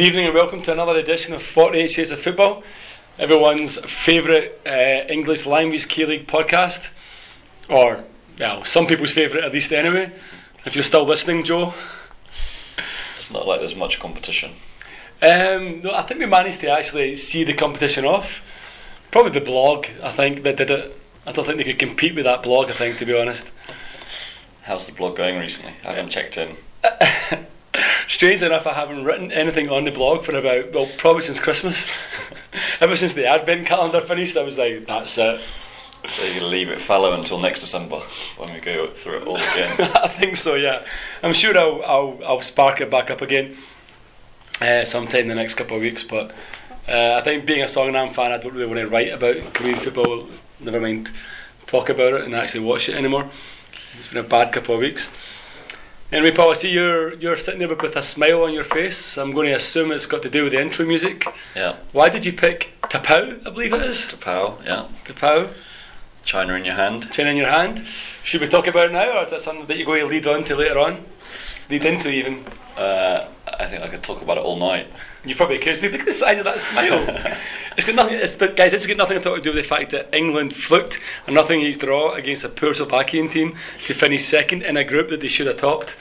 Good evening and welcome to another edition of 48 Shades of Football, everyone's favourite uh, English language K League podcast, or well, some people's favourite at least anyway. If you're still listening, Joe. It's not like there's much competition. Um, no, I think we managed to actually see the competition off. Probably the blog, I think, that did it. I don't think they could compete with that blog, I think, to be honest. How's the blog going recently? I haven't checked in. Strange enough, I haven't written anything on the blog for about, well, probably since Christmas. Ever since the advent calendar finished, I was like, that's it. So you're gonna leave it fallow until next December when we go through it all again. I think so, yeah. I'm sure I'll, I'll, I'll spark it back up again uh, sometime in the next couple of weeks, but uh, I think being a Songnam fan, I don't really want to write about Korean football, never mind talk about it and actually watch it anymore. It's been a bad couple of weeks. Anyway, Paul, I see you're you're sitting there with a smile on your face. I'm going to assume it's got to do with the intro music. Yeah. Why did you pick T'Pau? I believe it is T'Pau, yeah. T'Pau. China in your hand. China in your hand. Should we talk about it now, or is that something that you're going to lead on to later on? Lead into even. Uh, I think I could talk about it all night. You probably could. Look at the size of that smile. it's got nothing. It's, guys, it's got nothing at all to do with the fact that England fluked a nothing each draw against a poor Slovakian team to finish second in a group that they should have topped.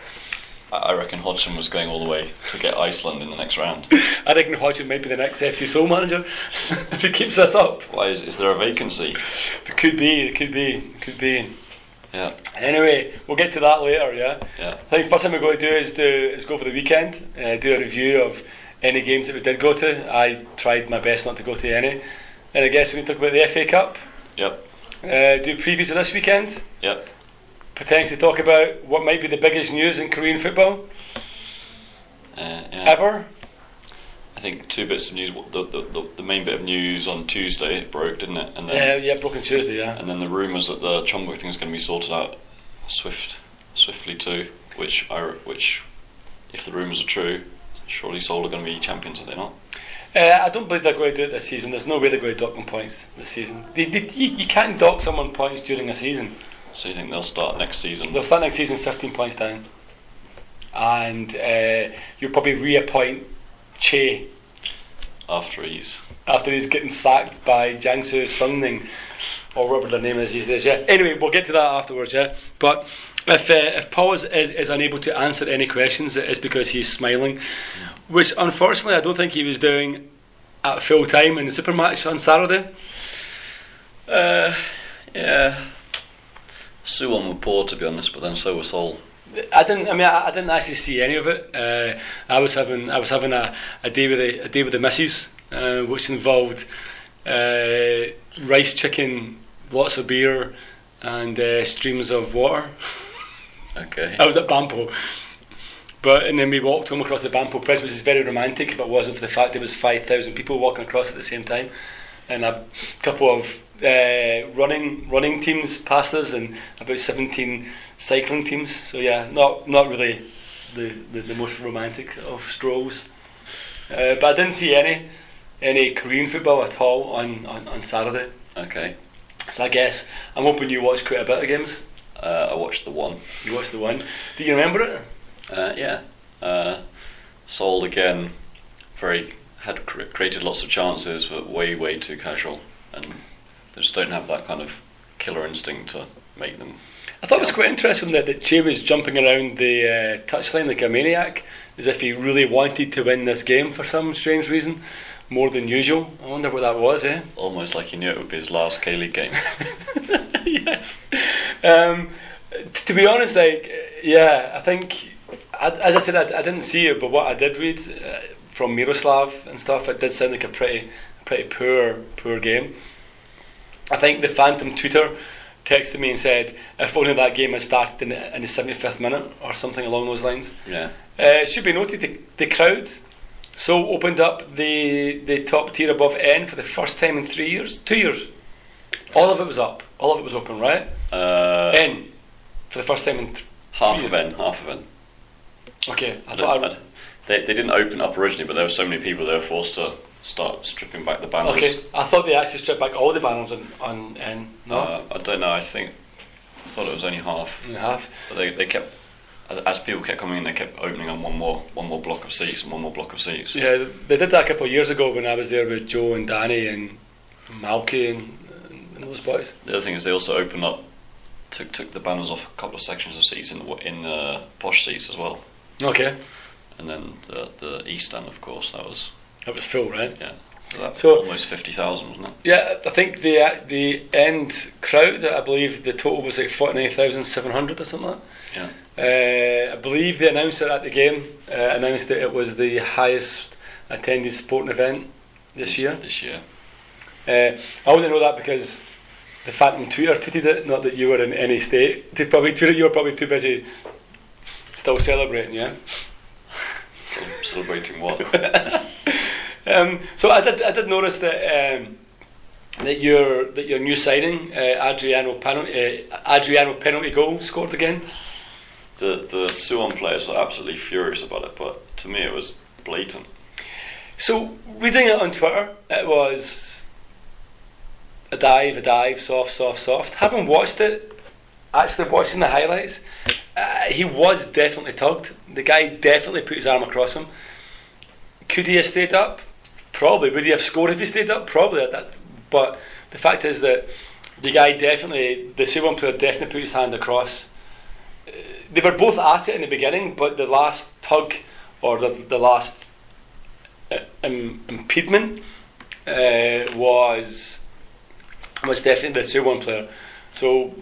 I reckon Hodgson was going all the way to get Iceland in the next round. I reckon Hodgson might be the next FC Seoul manager if he keeps this up. Why is, is there a vacancy? It could be. It could be. It could be. Yeah, Anyway, we'll get to that later. Yeah. yeah. I think first thing we're going to do is do is go for the weekend, uh, do a review of any games that we did go to. I tried my best not to go to any, and I guess we can talk about the FA Cup. Yep, Uh, do previews of this weekend. yep. Potentially talk about what might be the biggest news in Korean football Uh, yeah. ever. I think two bits of news. The, the, the, the main bit of news on Tuesday it broke, didn't it? And Yeah, then yeah, Broken Tuesday. Yeah. and then the rumours that the Chonbuk thing is going to be sorted out swift, swiftly too. Which I which, if the rumours are true, surely Seoul are going to be champions, are they not? Uh, I don't believe they're going to do it this season. There's no way they're going to dock them points this season. They, they, you, you can't dock someone points during a season. So you think they'll start next season? They'll start next season 15 points down. And uh, you'll probably reappoint Choi after he's after he's getting sacked by Jiangsu Suning or whatever the name is these days. Yeah. Anyway, we'll get to that afterwards. Yeah. But if uh, if Paul is, is, is unable to answer any questions, it is because he's smiling, which unfortunately I don't think he was doing at full time in the super match on Saturday. uh, yeah. Suwon were poor to be honest, but then so was Seoul. I didn't. I mean, I, I didn't actually see any of it. Uh, I was having I was having a, a day with the, a day with the missus, uh, which involved uh, rice chicken, lots of beer, and uh, streams of water. Okay. I was at Banpo, but and then we walked home across the Banpo Bridge, which is very romantic. If it wasn't for the fact there was five thousand people walking across at the same time, and a couple of uh, running running teams past us, and about seventeen cycling teams. So yeah, not not really the, the, the most romantic of strolls. Uh, but I didn't see any any Korean football at all on, on, on Saturday. Okay. So I guess I'm hoping you watched quite a bit of games. Uh, I watched the one. You watched the one. Do you remember it? Uh, yeah. Uh, Seoul again, very had cr- created lots of chances, but way way too casual, and they just don't have that kind of killer instinct to make them. I thought it was quite interesting that, that Choi was jumping around the uh, touchline like a maniac, as if he really wanted to win this game for some strange reason, more than usual. I wonder what that was, eh? Almost like he knew it would be his last K League game. yes. Um, t- to be honest, like, yeah, I think, I, as I said, I, I didn't see it, but what I did read uh, from Miroslav and stuff, it did sound like a pretty, pretty poor, poor game. I think the Phantom Twitter texted me and said, if only that game had started in the, in the 75th minute or something along those lines. yeah. Uh, it should be noted the, the crowd so opened up the the top tier above N for the first time in three years, two years. All of it was up. All of it was open, right? Uh, N for the first time in. Th- half of N, half of N. okay, I thought. I, I- they, they didn't open up originally, but there were so many people they were forced to start stripping back the banners. okay, I thought they actually stripped back all the banners on on N. No, Uh, I don't know. I think I thought it was only half, a half. but they, they kept as, as people kept coming in, they kept opening up one more one more block of seats and one more block of seats. Yeah, they did that a couple of years ago when I was there with Joe and Danny and Malky and, and those boys. The other thing is they also opened up, took took the banners off a couple of sections of seats in the in the posh seats as well, Okay, and then the the east end, of course, that was that was full, right? yeah, so that's So- almost fifty thousand, wasn't it? Yeah, I think the uh, the end crowd, I believe the total was like forty nine thousand seven hundred or something like that. Yeah. Uh, I believe the announcer at the game uh, announced that it was the highest attended sporting event this year. This year. Uh, I only know that because the Phantom Twitter tweeted it, not that you were in any state to probably tweet it. You were probably too busy still celebrating, yeah. Celebrating what? Um, so I did, I did notice that um, that your that your new signing, uh, Adriano penalty, uh, Adriano penalty goal scored again. the the Suwon players were absolutely furious about it, but to me it was blatant. So reading it on Twitter, it was a dive, a dive, soft, soft, soft. Having watched it, actually watching the highlights, uh, he was definitely tugged. The guy definitely put his arm across him. Could he have stayed up? Probably. Would he have scored if he stayed up? Probably. At that, but the fact is that the guy definitely, the Suwon player definitely put his hand across. Uh, They were both at it in the beginning, but the last tug or the, the last uh, impediment uh, was was definitely the Suwon player. So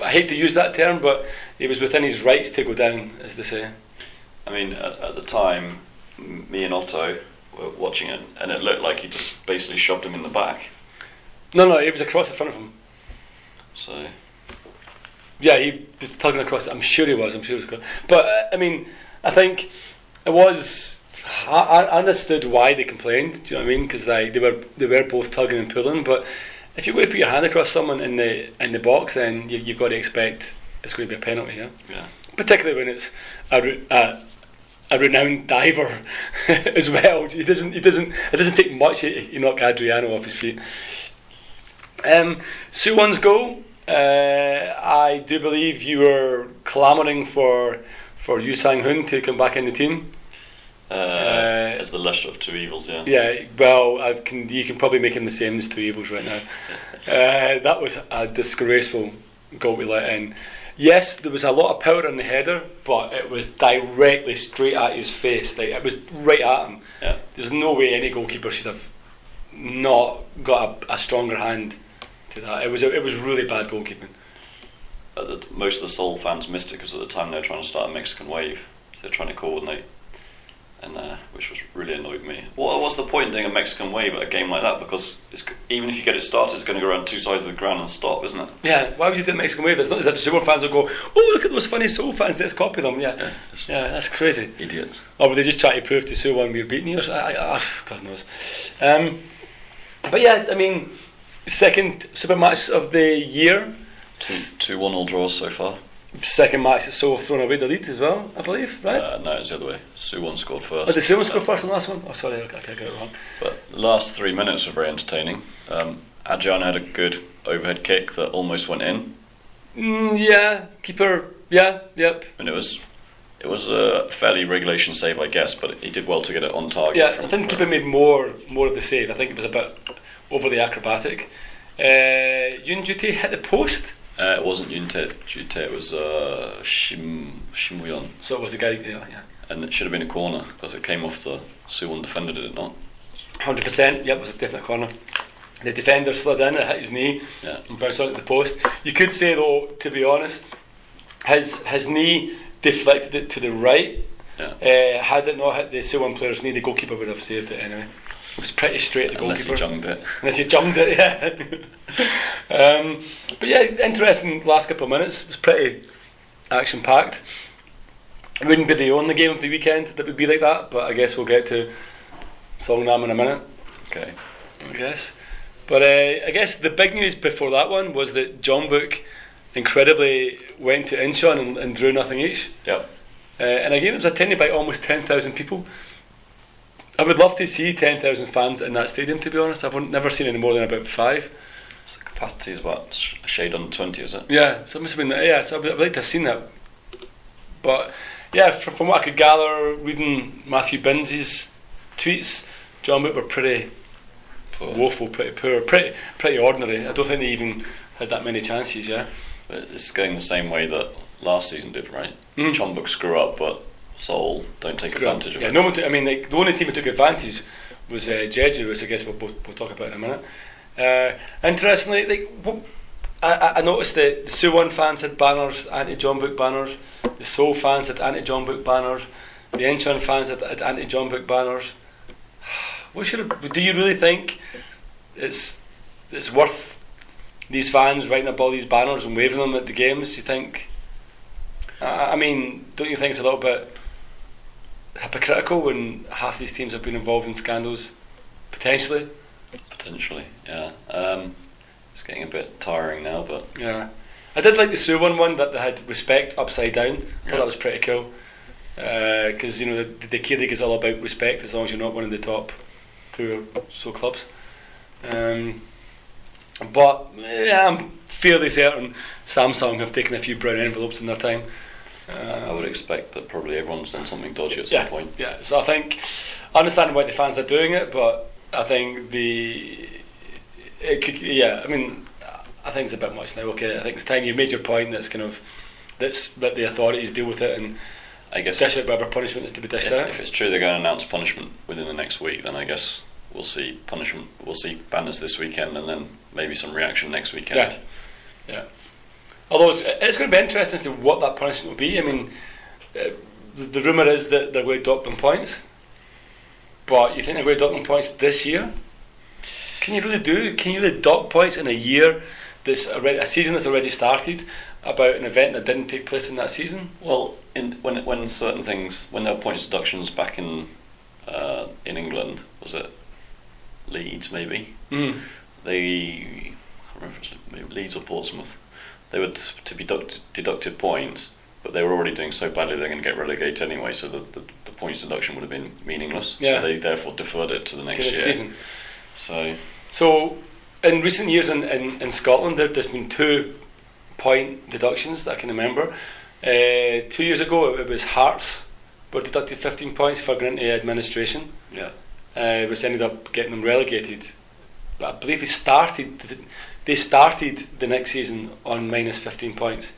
I hate to use that term, but he was within his rights to go down, as they say. I mean, at, at the time, me and Otto watching it, and it looked like he just basically shoved him in the back. No, no, it was across the front of him. So Yeah, he was tugging across. I'm sure he was. I'm sure he was. across. But uh, I mean, I think it was. I, I understood why they complained. Do you know what I mean? Because they, they were they were both tugging and pulling. But if you're going to put your hand across someone in the in the box, then you, you've got to expect it's going to be a penalty. Yeah. yeah, Particularly when it's a, a, a renowned diver as well. He doesn't. He doesn't. It doesn't take much. You knock Adriano off his feet. Um, Suwon's goal. Uh, I do believe you were clamouring for for Yu Sang Hoon to come back in the team. uh, Uh, as the lesser of two evils. Yeah, Yeah, well, I can. You can probably make him the same as two evils right now. Uh, that was a disgraceful goal we let in. Yes, there was a lot of power in the header, but it was directly straight at his face. Like it was right at him. yeah. There's no way any goalkeeper should have not got a, a stronger hand to that. It was it was really bad goalkeeping. Most of the Seoul fans missed it because at the time they were trying to start a Mexican wave. So they're trying to coordinate, and uh, which was really annoyed me. What, what's the point in doing a Mexican wave at a game like that? Because it's, even if you get it started, it's going to go around two sides of the ground and stop, isn't it? Yeah, why would you do a Mexican wave? It's not as if the Super fans will go, oh look at those funny Seoul fans, let's copy them. Yeah, Yeah, it's yeah, that's crazy. idiots. Or were they just trying to prove to Suwon we're beating you? I, I, I, God knows. Um, but yeah, I mean, second super match of the year, Two, two one all draws so far. Second match that Seoul have thrown away the lead as well, I believe, right? Uh, no, it's the other way. Suwon scored first. oh, did Suwon score first in the last one? Oh, sorry, I, I got it wrong. But the last three minutes were very entertaining. Um, Adriano had a good overhead kick that almost went in, Mm, yeah, keeper, yeah, yep. and it was it was a fairly regulation save, I guess. But he did well to get it on target. Yeah, I think keeper made more more of the save. I think it was a bit overly acrobatic. Uh, Yun hit the post, Uh, it wasn't Yunte, Jute, it was uh, Shim Shimuyon, so it was the guy. Yeah, yeah. and it should have been a corner because it came off the Suwon defender, did it not? Hundred percent. Yep, it was a definite corner. The defender slid in, it hit his knee, Yeah. and bounced onto the post. You could say though, to be honest, his his knee deflected it to the right. Yeah. Uh, had it not hit the Suwon player's knee, the goalkeeper would have saved it anyway. It was pretty straight. The Unless he goalkeeper. junged it. Unless he jumped it, yeah. um, but yeah, interesting last couple of minutes. It was pretty action packed. It wouldn't be the only game of the weekend that would be like that, but I guess we'll get to Songnam in a minute. Okay. I guess. But uh, I guess the big news before that one was that Jeonbuk incredibly went to Incheon and, and drew nothing each. Yep. Uh, and again, it was attended by almost 10,000 people. I would love to see 10,000 fans in that stadium, to be honest. I've never seen any more than about five. So the capacity is about sh- a shade under 20, is it? Yeah, so it must have been, yeah, so I'd, I'd like to have seen that But yeah, from, from what I could gather, reading Matthew Binns' tweets, Jeonbuk were pretty Poor. woeful, pretty poor, pretty pretty ordinary. I don't think they even had that many chances. Yeah. But it's going the same way that last season did, right? Mm. Chonbuk screw up, but Seoul don't take advantage of yeah, it. no one. Took, I mean, like, the only team that took advantage was uh, Jeju, which I guess we'll, we'll, we'll talk about in a minute. Uh, interestingly, like what, I, I- noticed that the Suwon fans had banners, anti Jeonbuk banners. The Seoul fans had anti Jeonbuk banners. The Incheon fans had, had anti Jeonbuk banners. What should have, do you really think it's it's worth these fans writing up all these banners and waving them at the games? Do you think? I, I mean, don't you think it's a little bit hypocritical when half these teams have been involved in scandals potentially? Potentially, yeah. Um, it's getting a bit tiring now, but Yeah. I did like the Suwon one that they had respect upside down. I thought Yeah. that was pretty cool. Because, you know, the, the K League is all about respect as long as you're not one of the top two or so clubs. Um, but yeah, I'm fairly certain Samsung have taken a few brown envelopes in their time. Uh, I would expect that probably everyone's done something dodgy at some yeah, point. Yeah, so I think I understand why the fans are doing it, but I think the it could, yeah, I mean, I think it's a bit much now. Okay, I think it's time you made your point. That's kind of that's that the authorities deal with it and I guess dish out whatever punishment is to be dished if, out. if it's true they're going to announce punishment within the next week, then I guess we'll see punishment. We'll see banners this weekend, and then maybe some reaction next weekend. Yeah. Yeah. Although it's, it's going to be interesting as to what that punishment will be. I mean, uh, the, the rumour is that they're going to dock them points. But you think they're going to dock them points this year? Can you really do? Can you really dock points in a year that's already a season that's already started about an event that didn't take place in that season? Well, in, when when certain things when there were points deductions back in uh, in England, was it Leeds maybe? Mm. They I can't remember if it was maybe Leeds or Portsmouth. They were to be deducted, deducted points, but they were already doing so badly they're going to get relegated anyway. So the, the, the points deduction would have been meaningless. Yeah. So they therefore deferred it to the next To year. season. So So, in recent years in, in, in Scotland, there, there's been two point deductions that I can remember. Uh, two years ago, it was Hearts were deducted 15 points for into administration, yeah, uh, which ended up getting them relegated. But I believe they started they started the next season on minus 15 points.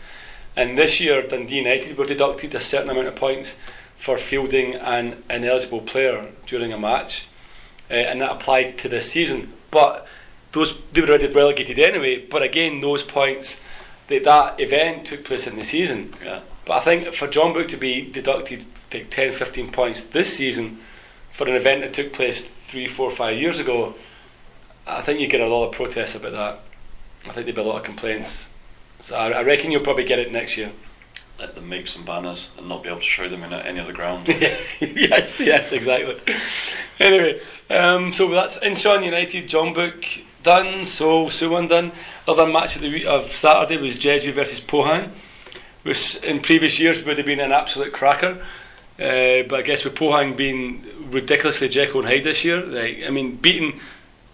And this year, Dundee United were deducted a certain amount of points for fielding an ineligible player during a match, uh, and that applied to this season. But those they were already relegated anyway. But again, those points that that event took place in the season. yeah. But I think for Jeonbuk to be deducted like 10, 15 points this season for an event that took place three, four, five years ago, I think you get a lot of protests about that. I think there'll be a lot of complaints. So I, I reckon you'll probably get it next year. Let them make some banners and not be able to show them in any other ground. yes, yes, exactly. Anyway, um, so that's Incheon United, Jeonbuk done, so Suwon done. Other match of the week of Saturday was Jeju versus Pohang, which in previous years would have been an absolute cracker. Uh, but I guess with Pohang being ridiculously Jekyll and Hyde this year, like, I mean, beating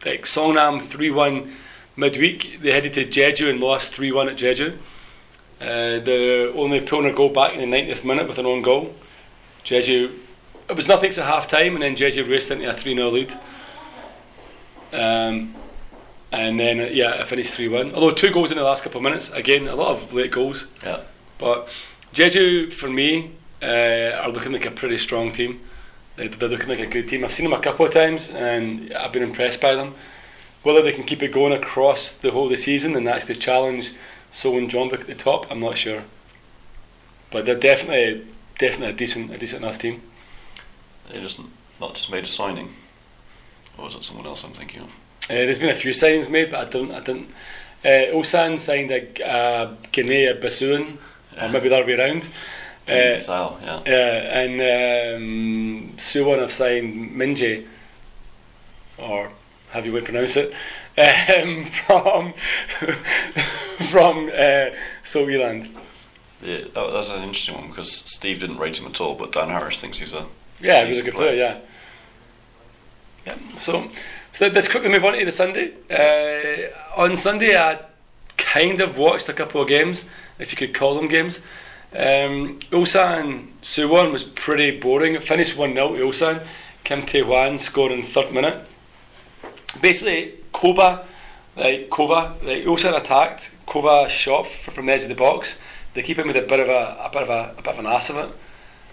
like Songnam 3 1 midweek, they headed to Jeju and lost 3 1 at Jeju. Uh, the only a goal back in the 90th minute with an own goal. Jeju, it was nothing to half time, and then Jeju raced into a 3 0 lead. Um, and then, uh, yeah, it finished 3 1. Although, two goals in the last couple of minutes. Again, a lot of late goals. Yeah. But Jeju, for me, uh, are looking like a pretty strong team. They're looking like a good team. I've seen them a couple of times, and I've been impressed by them. Whether they can keep it going across the whole of the season and that's the challenge, so and John at the top, I'm not sure. But they're definitely, definitely a decent, a decent enough team. They just not just made a signing, or was it someone else I'm thinking of? Uh, there's been a few signings made, but I don't, I didn't. Uh, Ulsan signed a uh, Guinea Basuan, or maybe the other way around. Uh, yeah. Yeah, and um, Suwon have signed Minji, or have you pronounce it, um, from from uh. Yeah, that, that was an interesting one because Steve didn't rate him at all, but Dan Harris thinks he's a Yeah, he was a good player. Yeah. Yeah. So, so let's quickly move on to the Sunday. Uh, on Sunday, I kind of watched a couple of games, if you could call them games. Um, Ulsan Suwon was pretty boring. It finished 1 0 to Ulsan. Kim Tae Hwan scored in third minute. Basically, Koba, like Kova, like Ulsan attacked. Kova shot from the edge of the box. The keeper made a bit of a, a bit of a, a bit of an ass of it,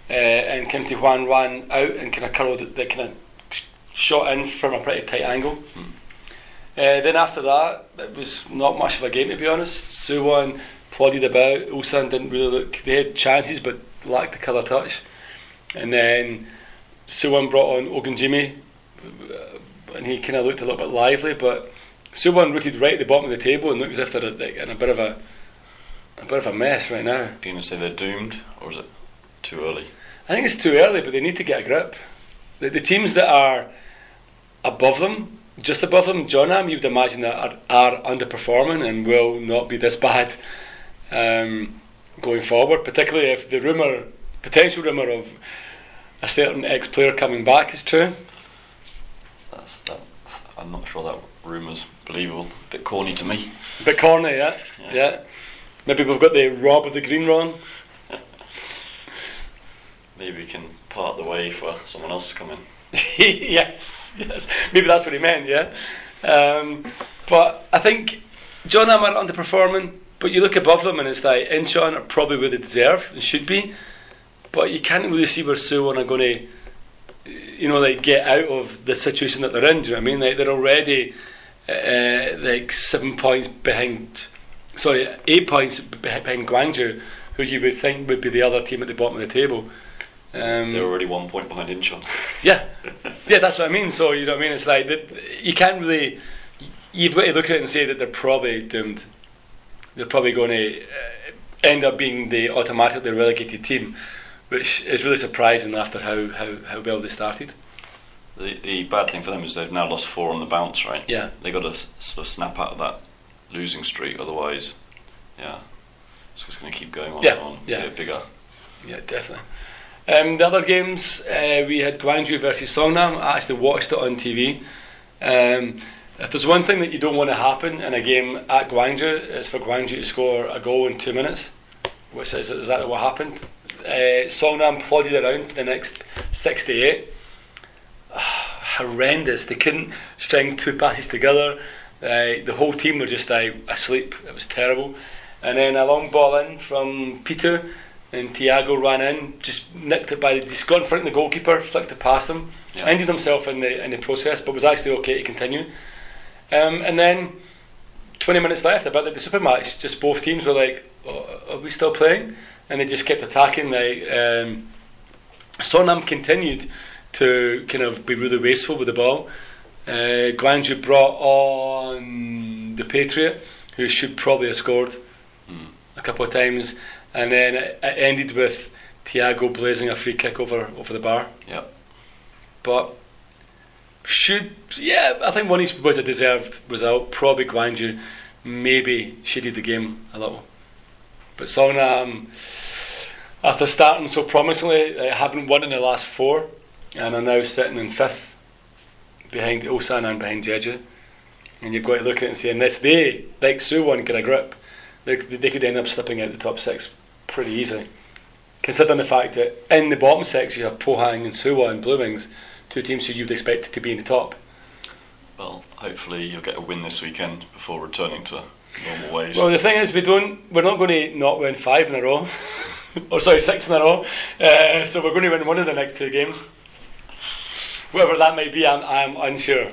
uh, and Kim Hwan ran out and kind of curled, the kind of shot in from a pretty tight angle. Uh, then after that, it was not much of a game to be honest. Suwon plodded about. Ulsan didn't really look. They had chances but lacked the killer touch. And then Suwon brought on Ogunjimi, and he kind of looked a little bit lively. But Suwon rooted right at the bottom of the table and looked as if they're like, in a bit of a a bit of a mess right now. Are you going to say they're doomed, or is it too early? I think it's too early, but they need to get a grip. The, the teams that are above them, just above them, Jeonnam, you would imagine that are, are underperforming and will not be this bad um, going forward. Particularly if the rumor, potential rumor of a certain ex-player coming back is true. That's that. I'm not sure that rumour's believable. A bit corny to me. A bit corny, yeah, Yeah. yeah. Maybe we've got the Rob of the Green wrong. Maybe we can part the way for someone else to come in. yes, yes. Maybe that's what he meant, yeah. Um, but I think Jeonnam are underperforming, but you look above them and it's like Incheon are probably where they deserve and should be, but you can't really see where Suwon are going to, you know, like get out of the situation that they're in. Do you know what I mean? Like they're already uh, like seven points behind, sorry, eight points behind Gwangju, who you would think would be the other team at the bottom of the table. Um, They're already one point behind Incheon. yeah, yeah, that's what I mean. So you know what I mean? It's like that you can't really. You've got to look at it and say that they're probably doomed. They're probably going to uh, end up being the automatically relegated team, which is really surprising after how, how, how well they started. The, the bad thing for them is they've now lost four on the bounce, right? Yeah. They've got to sort of snap out of that losing streak, otherwise, yeah, it's just going to keep going on Yeah, and on. yeah. Get bigger. Yeah, definitely. Um, the other games, uh, we had Gwangju versus Songnam. I actually watched it on TV. Um, if there's one thing that you don't want to happen in a game at Gwangju, it's for Gwangju to score a goal in two minutes, which is exactly what happened. Uh, Songnam plodded around for the next 68. horrendous. They couldn't string two passes together. Uh, the whole team were just uh, asleep. It was terrible. And then a long ball in from Peter, and Thiago ran in, just nicked it by the, just got in front of the goalkeeper, flicked it past him, Yeah. injured himself in the in the process, but was actually okay to continue. Um, and then 20 minutes left, about the super match, just both teams were like, oh, "Are we still playing?" And they just kept attacking. Like um, Songnam continued to kind of be really wasteful with the ball. Uh, Gwangju brought on the Patriot, who should probably have scored Mm. a couple of times, and then it, it ended with Thiago blazing a free kick over over the bar. Yeah. But should yeah, I think one was a deserved result. Probably Gwangju maybe shaded the game a little, but Songnam after starting so promisingly, they haven't won in the last four, and are now sitting in fifth behind Ulsan and behind Jeju. And you've got to look at it and say, unless they, like Suwon, get a grip, they, they could end up slipping out of the top six pretty easily. Considering the fact that in the bottom six you have Pohang and Suwon and Blue Wings, two teams who you'd expect to be in the top. Well, hopefully you'll get a win this weekend before returning to normal ways. Well, the thing is, we don't. We're not going to not win five in a row, or sorry, six in a row. Uh, so we're going to win one of the next two games. Whatever that might be, I'm, I'm unsure.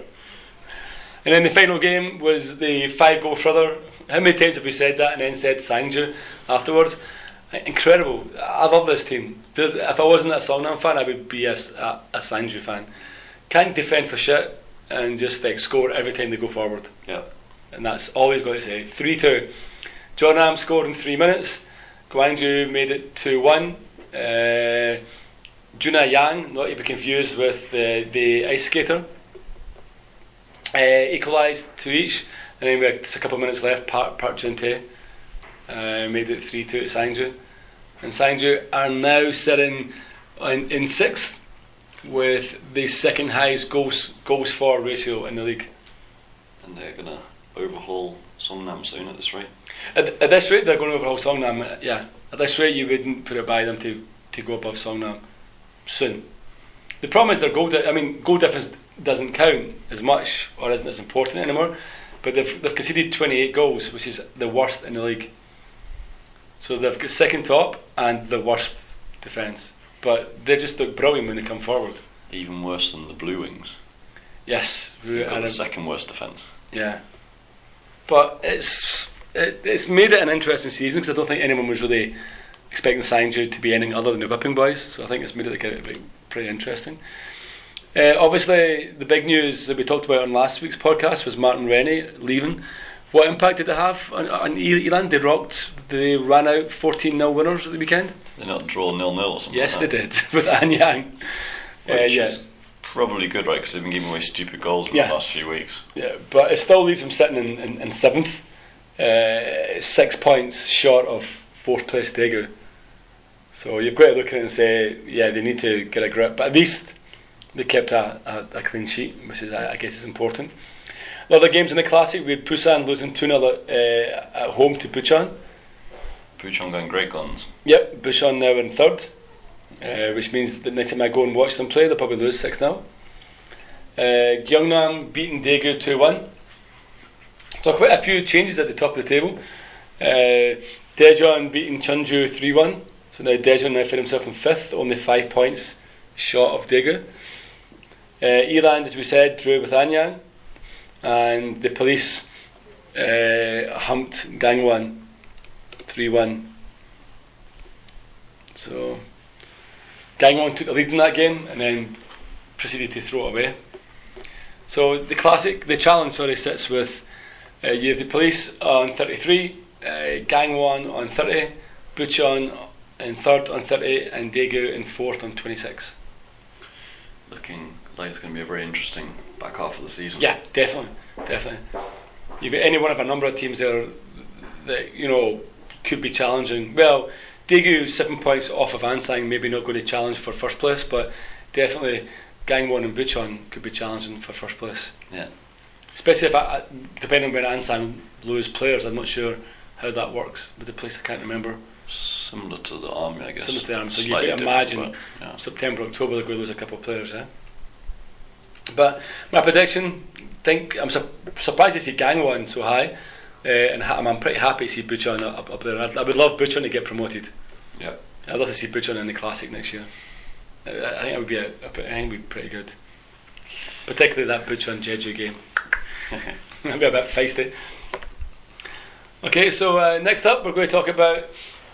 And then the final game was the five goal further. How many times have we said that and then said Sangju afterwards? Incredible. I love this team. If I wasn't a Songnam fan, I would be a a Sangju fan. Can't defend for shit and just like score every time they go forward yeah. and that's all he's going to say. 3 2. Jeonnam scored in three minutes. Gwangju made it 2 1. Uh, Juna Yang, not to be confused with the, the ice skater, uh, equalised to each. And then we had a couple of minutes left. Park, Park Jun Tae uh, made it 3 2 to Sangju. And Sangju are now sitting in, in sixth with the second highest goals, goals for ratio in the league. And they're going to overhaul Songnam soon at this rate. At, at this rate, they're going to overhaul Songnam. Yeah, at this rate, you wouldn't put it by them to, to go above Songnam soon. The problem is their goal. Di- I mean, goal difference doesn't count as much or isn't as important anymore. But they've they've conceded 28 goals, which is the worst in the league. So they've got second top and the worst defence. But they just look brilliant when they come forward. Even worse than the Blue Wings. Yes, we- They've got the second worst defence. Yeah, but it's it, it's made it an interesting season because I don't think anyone was really expecting Sangju to be anything other than the whipping boys. So I think it's made it like, pretty interesting. Uh, obviously, the big news that we talked about on last week's podcast was Martin Rennie leaving. What impact did it have on, on E-Land? They rocked. They ran out 14 0 winners at the weekend. They're not draw nil nil or something. Yes, they like that. did with Anyang. Uh, Which yeah. is probably good, right? Because they've been giving away stupid goals in Yeah. the last few weeks. Yeah, but it still leaves them sitting in, in, in seventh, uh, six points short of fourth place Daegu. So you've got to look at it and say, yeah, they need to get a grip. But at least they kept a, a, a clean sheet, which is, I I guess, is important. A lot of the games in the Classic, we had Busan losing 2 0 uh, at home to Bucheon. Puchong going great guns. Yep, Bucheon now in third, uh, which means the next time I go and watch them play, they'll probably lose 6 0. Uh, Gyeongnam beating Daegu 2 1. So, quite a few changes at the top of the table. Uh, Daejeon beating Chungju 3 1. So now Daejeon now found himself in fifth, only five points short of Daegu. Uh, E-Land, as we said, drew with Anyang. And the police uh, humped Gangwon 3 1. So Gangwon took the lead in that game and then proceeded to throw it away. So the classic, the challenge, sorry, sits with uh, you have the police on 33, uh, Gangwon on 30, Bucheon in third on 30, and Daegu in fourth on 26. Looking like it's going to be a very interesting back half of the season. Yeah, definitely, definitely. You've got any one of a number of teams there that you know could be challenging. Well, Daegu seven points off of Ansan, maybe not going to challenge for first place, but definitely Gangwon and Bucheon could be challenging for first place. Yeah. Especially if I, depending on when Ansan lose players, I'm not sure how that works with the place. I can't remember. Similar to the army, I guess. Similar to the Army, so you Slightly could different, imagine yeah. September, October, they're going to lose a couple of players, eh? But my prediction, think I'm su- surprised to see Gangwon so high, uh, and ha- I'm, pretty happy to see Bucheon up, up there. I'd, I would love Bucheon to get promoted. Yeah. I'd love to see Bucheon in the Classic next year. I, I think it would be a, a, I think it would be pretty good, particularly that Bucheon Jeju game. It'd be a bit feisty. Okay, so uh, next up we're going to talk about,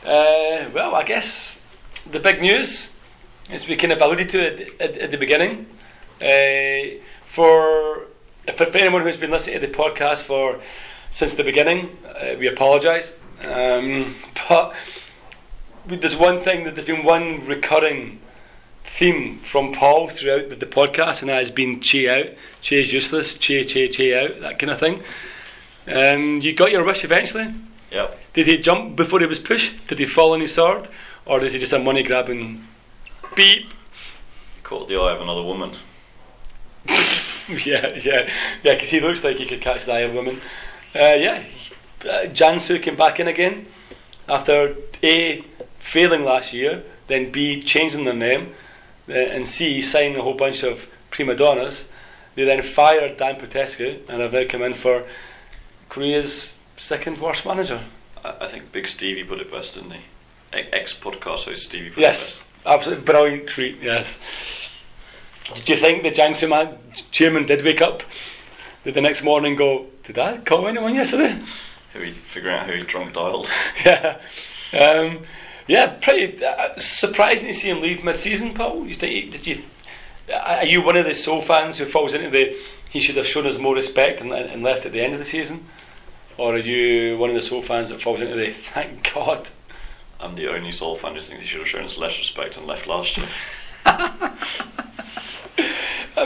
uh, well, I guess the big news, as we kind of alluded to at, at, at the beginning. Uh, for, for for anyone who's been listening to the podcast for since the beginning, uh, we apologise. Um, but there's one thing that there's been one recurring theme from Paul throughout the, the podcast, and that has been Choi out, Choi's useless, Choi, Choi, Choi out, that kind of thing. Um, you got your wish eventually. Yep. Did he jump before he was pushed? Did he fall on his sword? Or is he just a money grabbing beep? Caught the eye of another woman. yeah, yeah, yeah, because he looks like he could catch the eye of a woman. Uh, yeah, uh, Jiangsu came back in again after A, failing last year, then B, changing their name, and C, signing a whole bunch of prima donnas. They then fired Dan Petrescu and have now come in for Korea's second worst manager. I, I think Big Stevie put it best, didn't he? Ex podcast host Stevie put Yes, absolutely brilliant tweet. Yes. Did you think the Jiangsu man, chairman did wake up? Did the next morning go? Did I call anyone yesterday? it best. Who he figuring out who he drunk dialed. yeah, um, yeah. Pretty uh, surprising to see him leave mid-season, Paul. You think? Did you? Are you one of the Seoul fans who falls into the he should have shown us more respect and, and left at the end of the season, or are you one of the Seoul fans that falls into the thank God? I'm the only Seoul fan who thinks he should have shown us less respect and left last year. I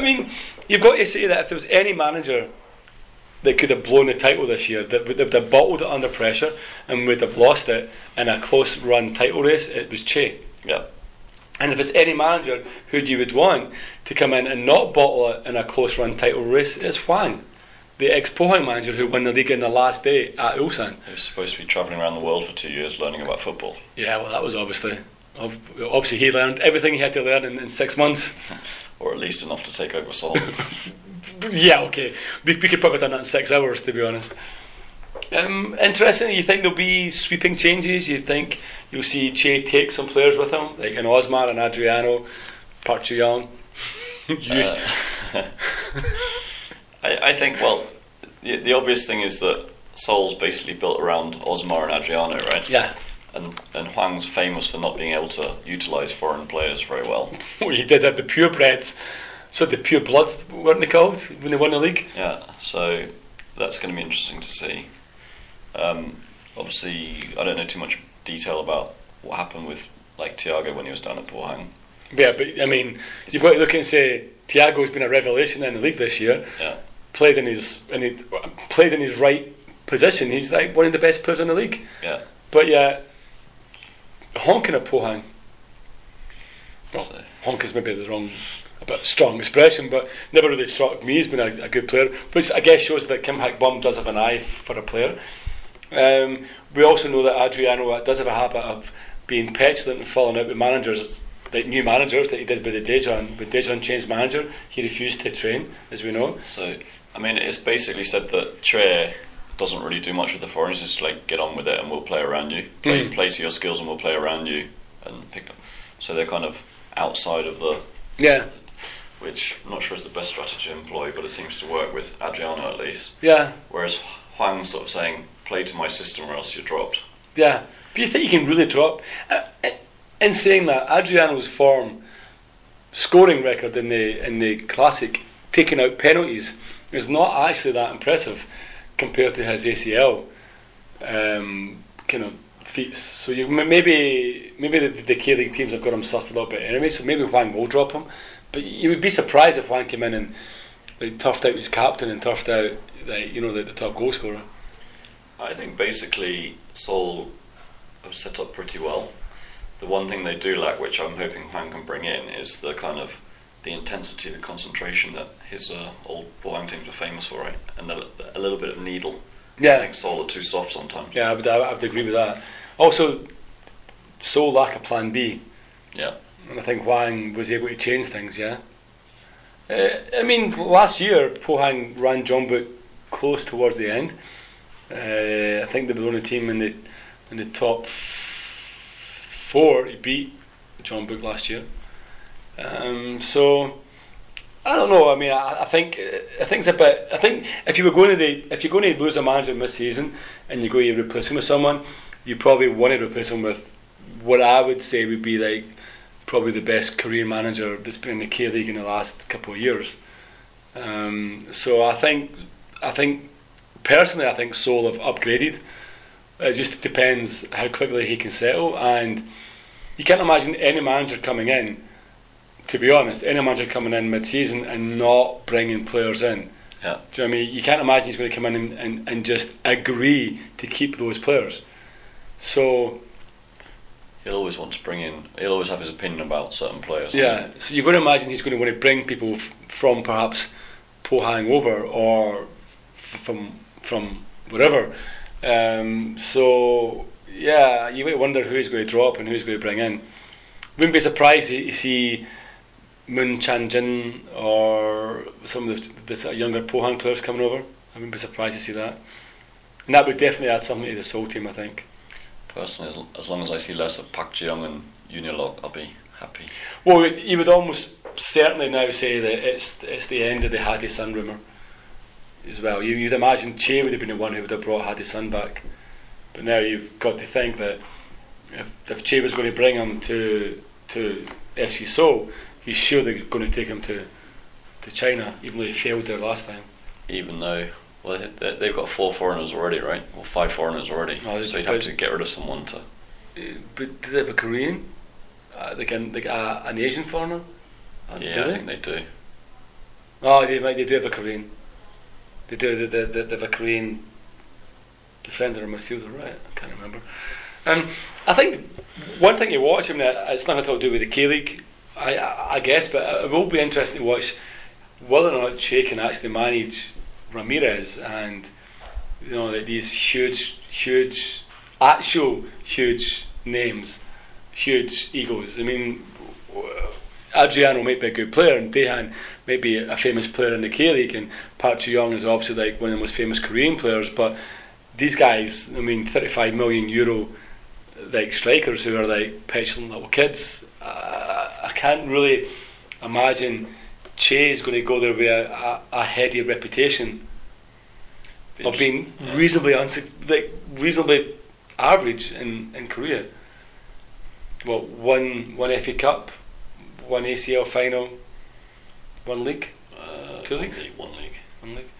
mean, you've got to say that if there was any manager that could have blown the title this year, that would have bottled it under pressure and would have lost it in a close run title race, it was Choi. Yeah. And if it's any manager who you would want to come in and not bottle it in a close run title race, it's Hwang. the ex Pohang manager who won the league in the last day at Ulsan. He was supposed to be travelling around the world for two years learning about football. Yeah, well, that was obviously. Obviously, he learned everything he had to learn in, in six months. Or at least enough to take over Seoul. Yeah, okay. We, we could probably done that in six hours, to be honest. Um, interesting. You think there'll be sweeping changes? You think you'll see Choi take some players with him, like an Osmar and Adriano, Park Chu Young. Uh, I, I think, well, the, the obvious thing is that Seoul's basically built around Osmar and Adriano, right? yeah. And, and Hwang's famous for not being able to utilise foreign players very well. Well, you did have the purebreds, so the pure bloods weren't they called when they won the league? Yeah, so that's going to be interesting to see. Um, obviously, I don't know too much detail about what happened with like Thiago when he was down at Pohang. Yeah, but I mean, you've got to look and say Thiago's been a revelation in the league this year. Yeah, Played in his in his, played in his right position. He's like one of the best players in the league. yeah. But yeah, honking at Pohang. Well, So- honk is maybe the wrong, bit strong expression, but never really struck me as being a, a good player. Which I guess shows that Kim Hak Bum does have an eye for a player. Um, we also know that Adriano does have a habit of being petulant and falling out with managers, like new managers that he did with the Dejan. With Dejan changed manager, he refused to train, as we know. So, I mean, it's basically said that Tre doesn't really do much with the foreigners. Just like get on with it, and we'll play around you. Play, Mm. play to your skills, and we'll play around you, and pick up. So they're kind of outside of the, Yeah, which I'm not sure is the best strategy to employ, but it seems to work with Adriano at least. yeah, Whereas Hwang's sort of saying, play to my system or else you're dropped. Yeah, but you think you can really drop? Uh, in saying that, Adriano's form, scoring record in the in the classic, taking out penalties, is not actually that impressive compared to his ACL um, kind of feats. So you maybe maybe the, the K League teams have got him sussed a little bit anyway. So maybe Hwang will drop him, but you would be surprised if Hwang came in and like, toughed out his captain and toughed out like, you know the, the top goal scorer. I think basically Seoul have set up pretty well. The one thing they do lack, which I'm hoping Hwang can bring in, is the kind of the intensity, the concentration that his uh, old Pohang teams were famous for, right? And the, a little bit of needle. Yeah. I think Seoul are too soft sometimes. Yeah, I would, I would agree with that. Also, Seoul lack a plan B, Yeah. And I think Hwang was able to change things. Yeah, uh, I mean, last year Pohang ran Jeonbuk close towards the end. Uh, I think they were the only team in the in the top four to beat Jeonbuk last year. Um, so I don't know. I mean, I, I think I think it's a bit. I think if you were going to the, if you're going to lose a manager this season and you're going to replace him with someone, you probably want to replace him with what I would say would be like probably the best career manager that's been in the K League in the last couple of years. Um, so I think I think personally I think Seoul have upgraded. It just depends how quickly he can settle, and you can't imagine any manager coming in. To be honest, any manager coming in mid-season and not bringing players in. Yeah. Do you know what I mean? You can't imagine he's going to come in and, and, and just agree to keep those players. So He'll always want to bring in. He'll always have his opinion about certain players. yeah, so you're going to imagine he's going to want to bring people f- from perhaps Pohang over or f- from from wherever. Um, so yeah, you might wonder who he's going to drop and who he's going to bring in. Wouldn't be surprised to see Moon Chang Jin or some of the, the sort of younger Pohang players coming over. I wouldn't be surprised to see that. And that would definitely add something to the Seoul team, I think. Personally, as, as long as I see less of Park Ji-young and Unilog, I'll be happy. Well, you would almost certainly now say that it's it's the end of the Ha Dae-sung rumour as well. You, you'd imagine Choi would have been the one who would have brought Ha Dae-sung back, but now you've got to think that if, if Choi was going to bring him to to FC Seoul, he's sure they're going to take him to to China, even though he failed there last time. Even though, well, they, they've got four foreigners already, right? Or five foreigners already. Oh, so you'd have to get rid of someone to. Uh, But do they have a Korean? Uh, they can they, uh, an Asian foreigner? Uh, Yeah, I think they do. Oh, they might. They do have a Korean. They do. They, they, they, have a Korean defender or midfielder, right? I can't remember. Um, I think one thing you watch. I mean, uh, it's nothing to do with the K League, I, I, I guess, but it will be interesting to watch whether or not Choi can actually manage Ramirez and you know like these huge, huge, actual huge names, huge egos. I mean, Adriano might be a good player, and Dejan might be a famous player in the K League, and Park Chu-young is obviously like one of the most famous Korean players. But these guys, I mean, 35 million euro like strikers who are like petulant little kids. Uh, I can't really imagine Choi is going to go there with a, a, a heady reputation of being Yeah. reasonably unsuc like reasonably average in, in Korea. Well, one one FA Cup, one ACL final, one league, Uh, Two one leagues? league, One league. one league.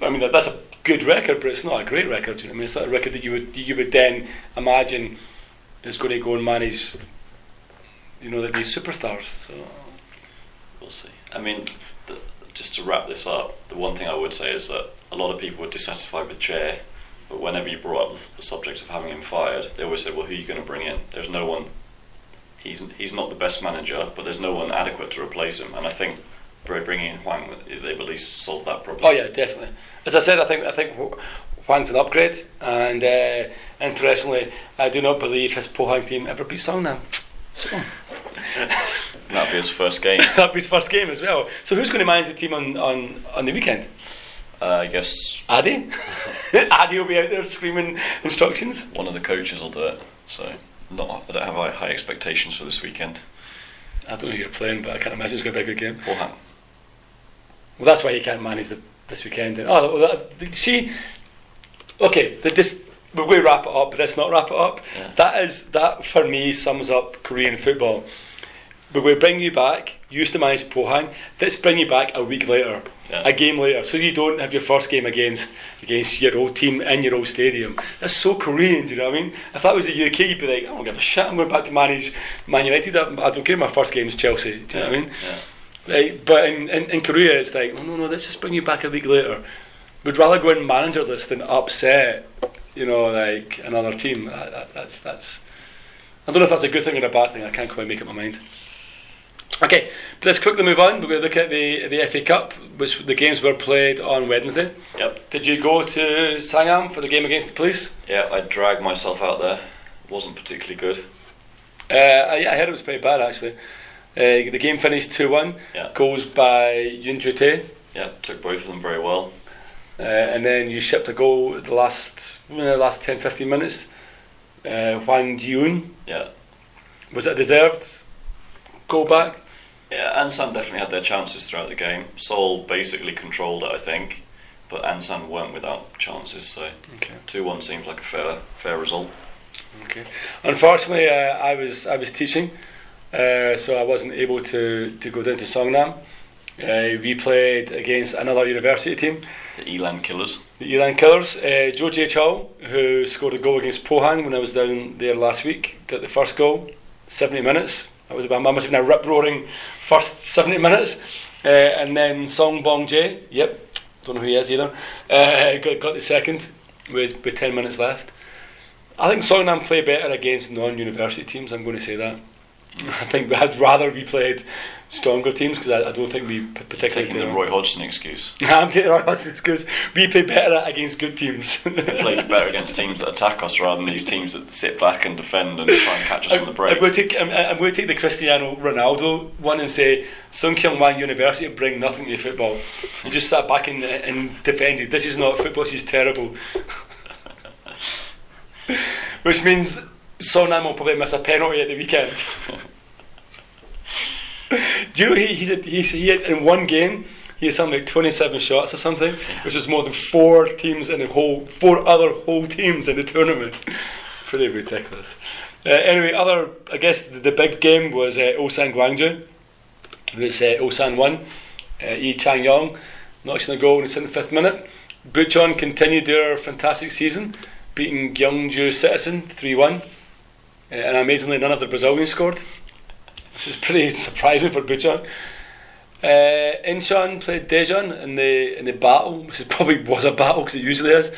I mean that, that's a good record, but it's not a great record. you know I mean, it's not a record that you would you would then imagine is going to go and manage, you know, these superstars. So We'll see. I mean, the, just to wrap this up, the one thing I would say is that a lot of people were dissatisfied with Choi, but whenever you brought up the subject of having him fired, they always said, "Well, who are you going to bring in?" There's no one. He's he's not the best manager, but there's no one adequate to replace him. And I think by bringing in Hwang, they've at least solved that problem. Oh yeah, definitely. As I said, I think I think Hwang's an upgrade, and uh, interestingly, I do not believe his Pohang team ever beat Songnam. So That'd be his first game. that'll be his first game as well. So who's going to manage the team on, on, on the weekend? Uh, I guess Adi? Adi will be out there screaming instructions. one of the coaches will do it. So not, I don't have high, expectations for this weekend. I don't know who you're playing, but I can't imagine it's going to be a good game. Fulham. Well, that's why you can't manage the, this weekend. Oh, well, that, see, okay, the, this, we're going to wrap it up, but let's not wrap it up. Yeah. That is that for me sums up Korean football. But we bring you back. You used to manage Pohang. Let's bring you back a week later, Yeah. a game later, so you don't have your first game against against your old team in your old stadium. That's so Korean. Do you know what I mean? If that was the UK, you'd be like, I don't give a shit. I'm going back to manage Man United. I don't care. My first game is Chelsea. Do you know what I mean? Yeah. Right, but in, in, in Korea, it's like, oh, no, no, let's just bring you back a week later. We'd rather go in managerless than upset, you know, like another team. That, that, that's that's. I don't know if that's a good thing or a bad thing. I can't quite make up my mind. Okay, let's quickly move on. We're going to look at the the FA Cup, which the games were played on Wednesday. Yep. Did you go to Sangam for the game against the police? Yeah, I dragged myself out there. Wasn't particularly good. Uh, I, I heard it was pretty bad actually. Uh, the game finished two one. Yeah. Goals by Yun Ju-tae. Yeah, took both of them very well. Uh, and then you shipped a goal at the last last 10 15 minutes. Uh, Hwang Ji-un, Yeah. was it deserved goal back? Yeah, Ansan definitely had their chances throughout the game. Seoul basically controlled it, I think, but Ansan weren't without chances. So Okay. two one seems like a fair fair result. Okay. Unfortunately, uh, I was I was teaching, uh, so I wasn't able to, to go down to Songnam. Uh, we played against another university team, The Elan Killers. the Elan Killers. Uh, Joe J. Chol, who scored a goal against Pohang when I was down there last week, got the first goal, 70 minutes. That was about, that must have been a rip roaring first 70 minutes. Uh, and then Song Bong Jae, yep, don't know who he is either, uh, got, got the second with, with 10 minutes left. I think Songnam play better against non university teams, I'm going to say that. I think I'd rather we played stronger teams because I, I don't think we particularly. Taking the Roy Hodgson excuse. I'm taking Roy Hodgson because we play better against good teams. We played better against teams that attack us rather than these teams that sit back and defend and try and catch us on the I'm break. going, to take, I'm, I'm going to take the Cristiano Ronaldo one and say Sungkyunkwan University bring nothing to football. You just sat back and, and defended. This is not football. This is terrible. Which means Songnam will probably miss a penalty at the weekend. Do you know he he's, a, he's he had, in one game he had something like 27 shots or something, which is more than four teams in the whole four other whole teams in the tournament. Pretty ridiculous. Uh, anyway, other I guess the, the big game was uh, Ulsan Gwangju. It's uh, Ulsan won. Uh, Yi Chang Yong in a goal in the 75th minute. Bucheon continued their fantastic season, beating Gyeongju Citizen 3 1. Uh, and amazingly, none of the Brazilians scored, which is pretty surprising for Bucheon. Uh, Incheon played Daejeon in the in the battle, which is probably was a battle because it usually is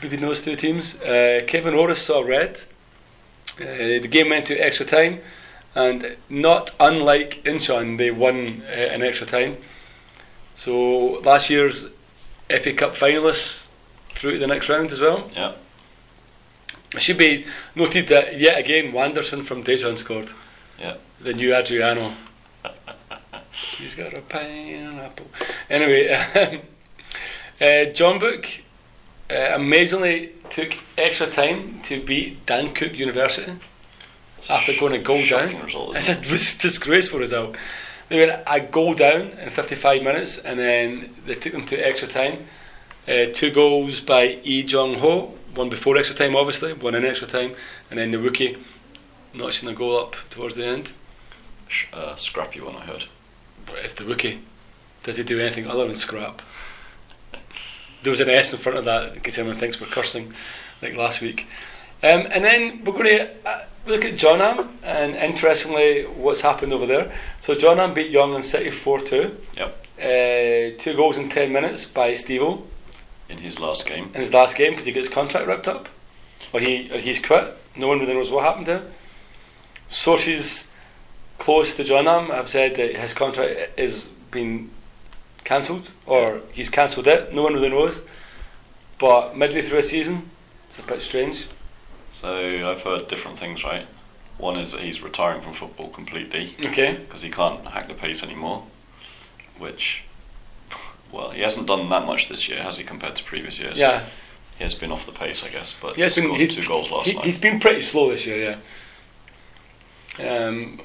between those two teams. Uh, Kevin Oris saw red. Uh, the game went to extra time, and not unlike Incheon, they won uh, in extra time. So last year's FA Cup finalists through to the next round as well. Yeah. It should be noted that yet again Wanderson from Daejeon scored. Yeah. The new Adriano. He's got a pineapple. Anyway, uh, Jeonbuk uh, amazingly took extra time to beat Dankook University after going a goal down. result, It's isn't a dis- disgraceful result. They went a goal down in 55 minutes and then they took them to extra time. Uh, two goals by Yi Jong Ho, one before extra time, obviously, one in extra time, and then the rookie notching the goal up towards the end. Sh- uh, scrappy one I heard. But it's the rookie. Does he do anything other than scrap? There was an S in front of that because everyone thinks we're cursing, like last week. Um, and then we're going to uh, look at Jeonnam, and interestingly, what's happened over there. So Johnham beat Yongin City 4 2. Yep. Uh, two goals in 10 minutes by Stevo In his last game. in his last game because he got his contract ripped up. Or, he, or he's quit. No one really knows what happened to him. Sources close to Jeonnam have said that his contract is been cancelled or he's cancelled it. No one really knows. But midway through a season, it's a bit strange. So I've heard different things, right? One is that he's retiring from football completely Okay. because he can't hack the pace anymore. Which, well, he hasn't done that much this year, has he, compared to previous years? Yeah. He has been off the pace, I guess, but He has been. two goals last he, night. He's been pretty slow this year. Yeah. Um,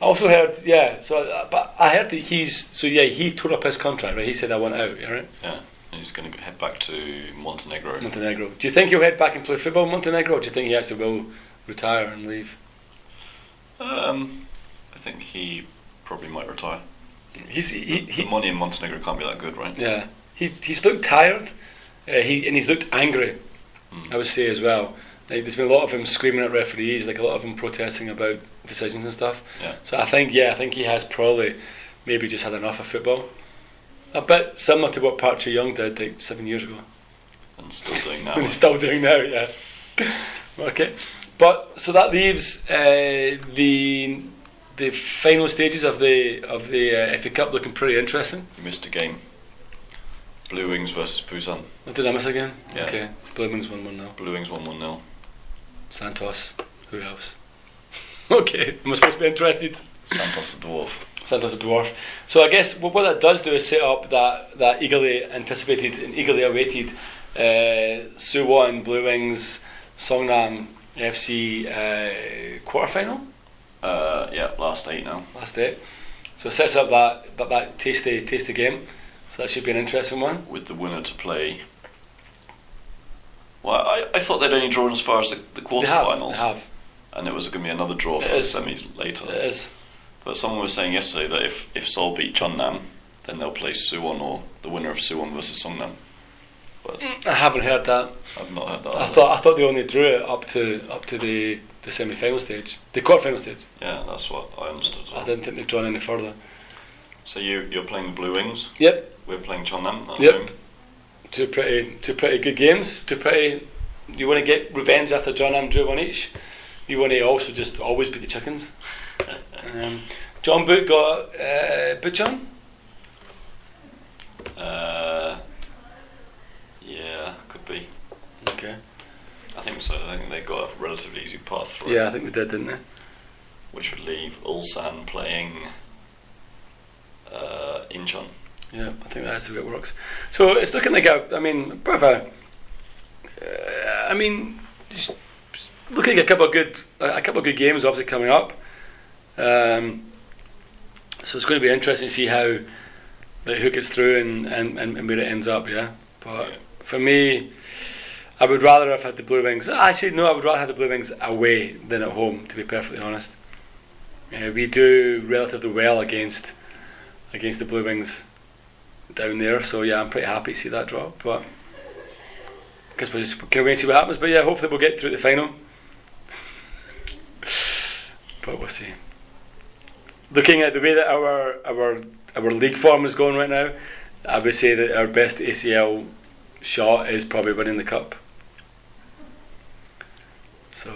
I also heard. Yeah. So, uh, but I heard that he's. So yeah, he tore up his contract. Right. He said I want out. Yeah, right. Yeah, and he's going to head back to Montenegro. Montenegro. Do you think he'll head back and play football in Montenegro, or do you think he actually will retire and leave? Um, I think he probably might retire. He's he, the he money in Montenegro can't be that good, right? yeah. He he's looked tired. Uh, he and he's looked angry. Mm. I would say as well. Like there's been a lot of him screaming at referees, like a lot of him protesting about decisions and stuff. Yeah. So I think yeah, I think he has probably maybe just had enough of football. A bit similar to what Patrick Young did like seven years ago. And still doing now. and he's still doing now, yeah. okay, but so that leaves uh, the the final stages of the of the uh, FA Cup looking pretty interesting. you missed a game. Blue Wings versus Busan. What did I miss again? Yeah. Okay, Blue Wings one one now. Blue Wings won 1 0. Santos, who else? Okay, am I supposed to be interested? Santos the Dwarf. Santos the dwarf. So I guess what, what that does do is set up that, that eagerly anticipated and eagerly awaited uh, Suwon Blue Wings Songnam FC uh, quarter final Uh, yeah, last eight now. last day. So it sets up that that, that tasty tasty game. So that should be an interesting one. With the winner to play. Well, I, I thought they'd only drawn as far as the, the They have, quarterfinals. they have. And it was going to be another draw for the is. semis later. It is. But someone was saying yesterday that if, if Seoul beat Jeonnam, then they'll play Suwon or the winner of Suwon versus Songnam. But mm. I haven't heard that. I've not heard that. I either. thought I thought they only drew it up to up to the, the semi final stage, the quarter final stage. Yeah, that's what I understood. I didn't think they'd drawn any further. So you you're playing the Blue Wings. Yep, We're playing Jeonnam at Yep. home. two pretty two pretty good games. Two pretty. You want to get revenge after Jeonnam drew one each. You want to also just always beat the chickens. Um, Jeonbuk got uh, Bucheon. Uh, yeah, could be. Okay. I think so. I think they got a relatively easy path through. Yeah, I think they did, didn't they? Which would leave Ulsan playing uh, Incheon. Yeah, I think that's the way it works. So it's looking like a, I mean, bit of a, uh, I mean, just looking at a couple of good, a couple of good games obviously coming up. Um, so it's going to be interesting to see how, like, who gets through and, and, and, and where it ends up. Yeah, but Yeah. for me, I would rather have had the Blue Wings. Actually, no, I would rather have the Blue Wings away than at home. To be perfectly honest, uh, we do relatively well against against the Blue Wings down there. So yeah, I'm pretty happy to see that drop. But guess we'll just can wait and see what happens. But yeah, hopefully we'll get through the final. But we'll see. Looking at the way that our our our league form is going right now, I would say that our best ACL shot is probably winning the cup. So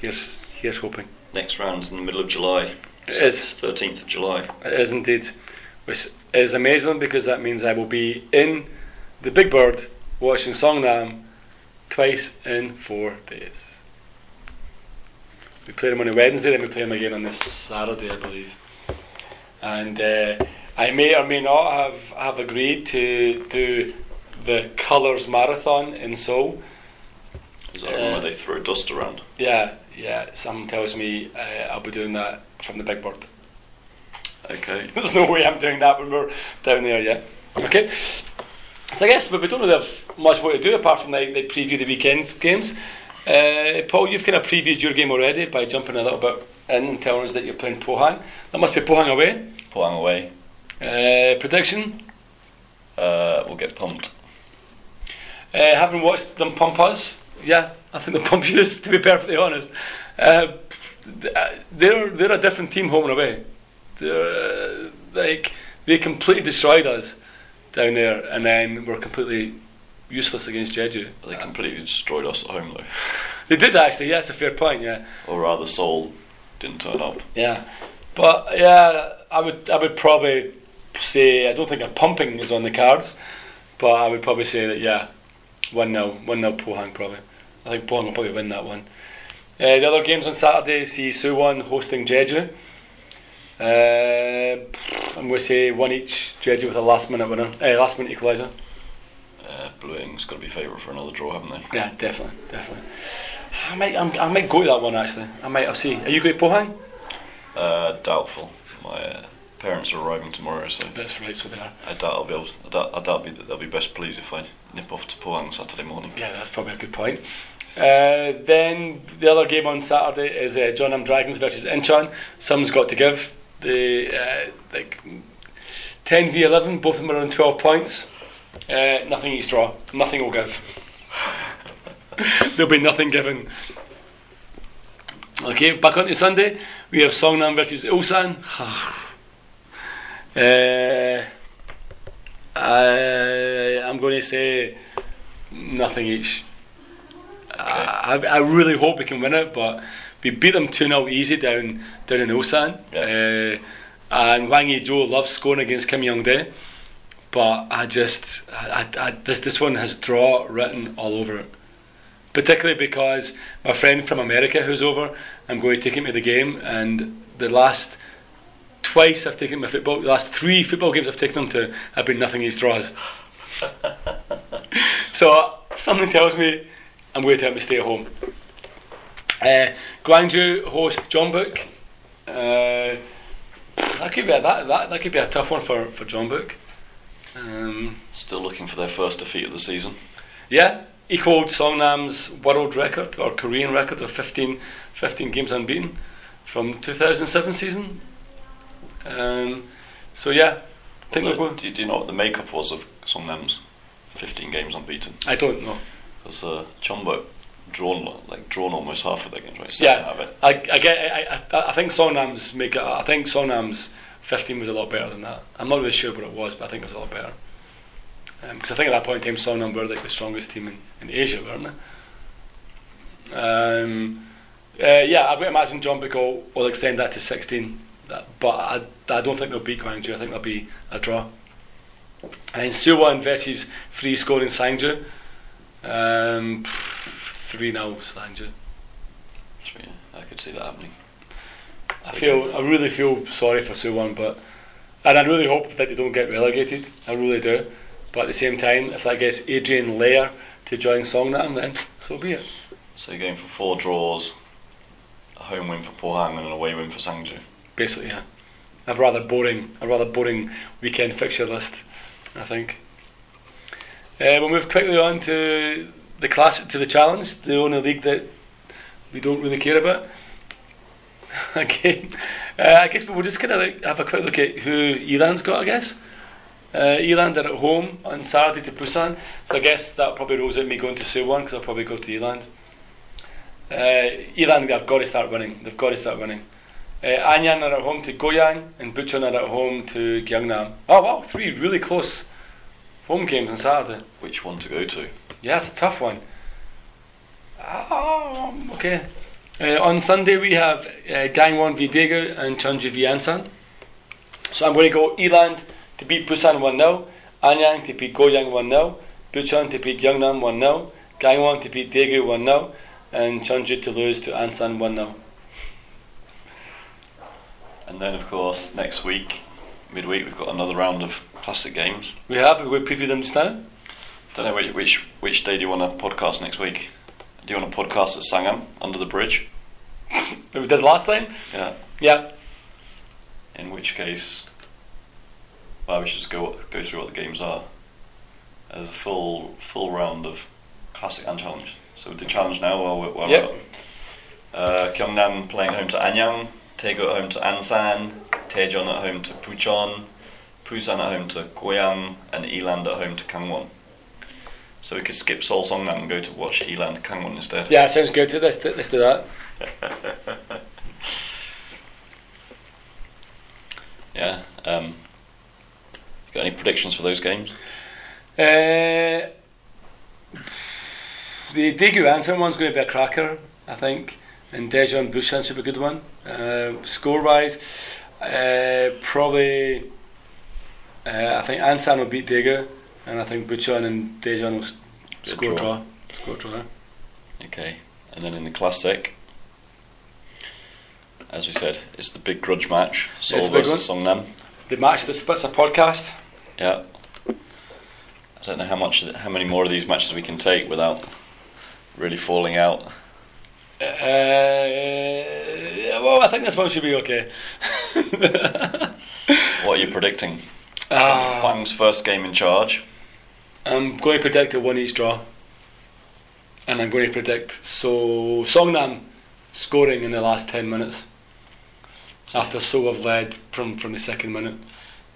here's here's hoping. Next round's in the middle of July. It is. Thirteenth of July. It is indeed, which is amazing because that means I will be in the Big Bird watching Songnam twice in four days. We played them on a Wednesday, then we play them again on this Saturday, I believe. And uh, I may or may not have, have agreed to do the Colours Marathon in Seoul. Is that one where they throw dust around? Yeah, yeah. Someone tells me uh, I'll be doing that from the Big Bird. Okay. There's no way I'm doing that when we're down there yet. Okay. So I guess, we don't really have much more to do apart from like, like preview the weekend's games. Uh, Paul, you've kind of previewed your game already by jumping a little bit in and telling us that you're playing Pohang. That must be Pohang away. Pohang away. Uh, prediction? Uh, we'll get pumped. Uh, having watched them pump us, yeah, I think they'll pump you. To be perfectly honest, uh, they're they're a different team home and away. They're uh, like they completely destroyed us down there, and then we're completely useless against Jeju. They completely destroyed us at home though. They did actually. Yeah, it's a fair point. Yeah. Or rather, Seoul didn't turn up. Yeah, but yeah, I would I would probably say I don't think a pumping is on the cards, but I would probably say that yeah, one 0 one 0 Pohang probably. I think Pohang will probably win that one. Uh, the other games on Saturday see Suwon hosting Jeju. Uh, I'm going to say one each. Jeju with a last minute winner, uh, last minute equaliser. Uh, Blue Wings got to be favourite for another draw, haven't they? Yeah, definitely, definitely. I might, I'm, i might go to that one actually. I might. I'll see. Are you going to Pohang? Uh, doubtful. My uh, parents are arriving tomorrow, so That's right. So they are. I doubt I'll be able. To, I doubt, I doubt be, they'll be best pleased if I nip off to Pohang Saturday morning. Yeah, that's probably a good point. Uh, then the other game on Saturday is uh, Jeonnam Dragons versus Incheon. Someone's got to give. The uh, like 10 v 11, both of them are on 12 points. Uh, nothing each draw. Nothing will give. There'll be nothing given. Okay, back on to Sunday. We have Songnam versus Ulsan. uh, I, I'm going to say nothing each. I, I really hope we can win it, but we beat them 2 0 easy down down in Ulsan. Yeah. Uh, and Hwang Ui-jo loves scoring against Kim Young Dae, but I just I, I, this this one has draw written all over it. Particularly because my friend from America who's over, I'm going to take him to the game, and the last twice I've taken my football, the last three football games I've taken him to have been nothing each draws. so something tells me I'm going to have to stay at home. Uh, Gwangju host Jeonbuk. Uh, that could be a, that, that that could be a tough one for for Jeonbuk. Um, Still looking for their first defeat of the season. yeah, equalled Songnam's world record or Korean record of 15, 15 games unbeaten from 2007 season. Um, so yeah, I think Well, the- do, do you know what the makeup was of Songnam's 15 games unbeaten? I don't know. Because uh, Jeonbuk drawn like drawn almost half of their games, right? Seven Yeah. I, I get. I, I, I think Songnam's make. I think Songnam's 15 was a lot better than that. I'm not really sure what it was, but I think it was a lot better. Because I think at that point in time, Songnam were like the strongest team in, in Asia, weren't they? Um, uh, yeah, I would imagine John will, will extend that to 16, that, but I, I don't think they'll beat Gwangju. I think they'll be a draw. And then Suwon versus free scoring Sangju. Um, 3 0 Sangju. Three, I could see that happening. I feel I really feel sorry for Suwon, but and I really hope that they don't get relegated. I really do. But at the same time, if that gets Adrian Lair to join Songnam, then so be it. So you're going for four draws, a home win for Pohang and an away win for Sangju. Basically, yeah. I've rather boring, a rather boring weekend fixture list. I think. Uh, we'll move quickly on to the classic, to the challenge, the only league that we don't really care about. okay, uh, I guess we'll just kind of like have a quick look at who E-Land's got. I guess uh, E-Land are at home on Saturday to Busan, so I guess that probably rules out me going to Suwon because I'll probably go to E-Land. Uh, E-Land, they've got to start winning. They've got to start winning. Uh, Anyang are at home to Goyang and Bucheon are at home to Gyeongnam. Oh wow, three really close home games on Saturday. Which one to go to? Yeah, it's a tough one. Oh, okay. Uh, on Sunday we have uh, Gangwon v Daegu and Chungju v Ansan. So I'm going to go E-Land to beat Busan 1 0, Anyang to beat Goyang 1 0, Bucheon to beat Gyeongnam 1 0, Gangwon to beat Daegu 1 0, and Chungju to lose to Ansan 1 0. And then, of course, next week, midweek, we've got another round of classic games. We have, we preview them just now. Don't know which which, which day do you want to podcast next week? Do you want to podcast at Sangam under the bridge? That we did last time. Yeah. Yeah. In which case, well, we should just go go through what the games are. There's a full full round of classic and challenge. So the challenge now while we're, while Yep. we're uh, Gyeongnam playing at home to Anyang, Daegu at home to Ansan, Daejeon at home to Bucheon, Busan at home to Goyang, and E-Land at home to Gangwon. So we could skip Seoul Songnam and go to watch E-Land Gangwon instead. Yeah, sounds good. Let's, let's do that. Yeah. Um, got any predictions for those games? Uh, the Daegu Ansan one's going to be a cracker, I think, and Daejeon Busan should be a good one. Uh, score wise, uh, probably uh, I think Ansan will beat Daegu, and I think Bucheon and Daejeon will s- score draw. draw. Score draw. Okay, and then in the classic, as we said, it's the big grudge match: Seoul It's the big versus Songnam. The match that splits a podcast. Yeah. I don't know how much, how many more of these matches we can take without really falling out. Uh, well, I think this one should be okay. What are you predicting? Ah. Hwang's first game in charge. I'm going to predict a one each draw. And I'm going to predict so Songnam scoring in the last 10 minutes after Seoul have led from, from the second minute.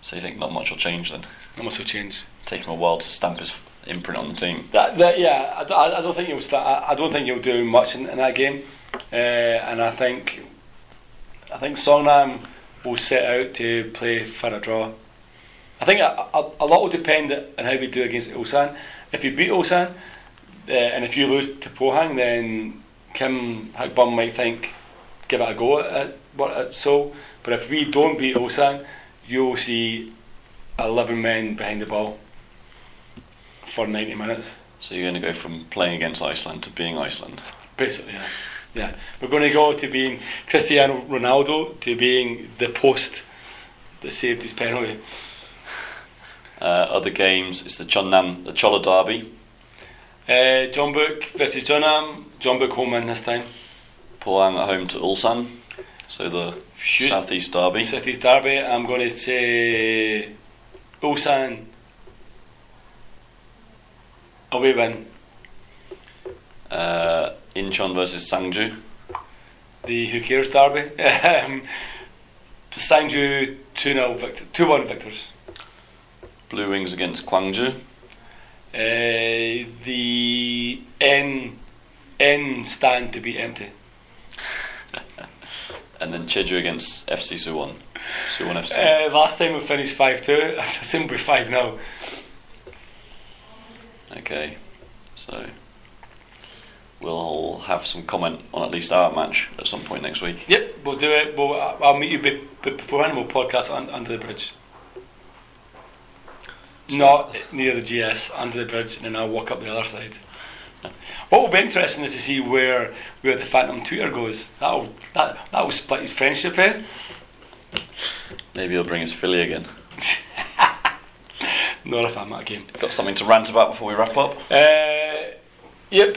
So you think not much will change then? Not much will change. Take him a while to stamp his imprint on the team. That, that yeah, I, I- I don't think he'll start. I, I don't think he'll do much in, in that game, uh, and I think I think Songnam will set out to play for a draw. I think a, a, a lot will depend on how we do against Ulsan. If you beat Ulsan, uh, and if you lose to Pohang, then Kim Hakbum might think give it a go at, at, at Seoul. But if we don't beat Ulsan, you'll see eleven men behind the ball for ninety minutes. So you're going to go from playing against Iceland to being Iceland. Basically, yeah. yeah. We're going to go to being Cristiano Ronaldo to being the post that saved his penalty. Uh, other games, it's the Chonnam, the Jeolla Derby. Uh, Jeonbuk versus Jeonnam. John Book home in this time. Pohang at home to Ulsan. So the Hughes- Southeast Derby. Southeast derby. I'm going to say Ulsan away win. Uh, Incheon versus Sangju. The who cares derby. um, Sangju 2 0 victor, 2 1 victors. Blue Wings against Gwangju. Uh, the N N stand to be empty. And then Jeju against FC Suwon. Suwon FC. Uh, last time we finished 5 2. I assume we're 5 now. Okay, so we'll have some comment on at least our match at some point next week. Yep, we'll do it. We'll, I'll meet you be, be, beforehand. We'll podcast under the bridge. Not near the GS, under the bridge, and then I'll walk up the other side. What will be interesting is to see where where the Phantom Tutor goes. That'll that that will split his friendship, eh? Maybe he'll bring us Philly again. Not if I'm at a game. Got something to rant about before we wrap up? Uh, yep.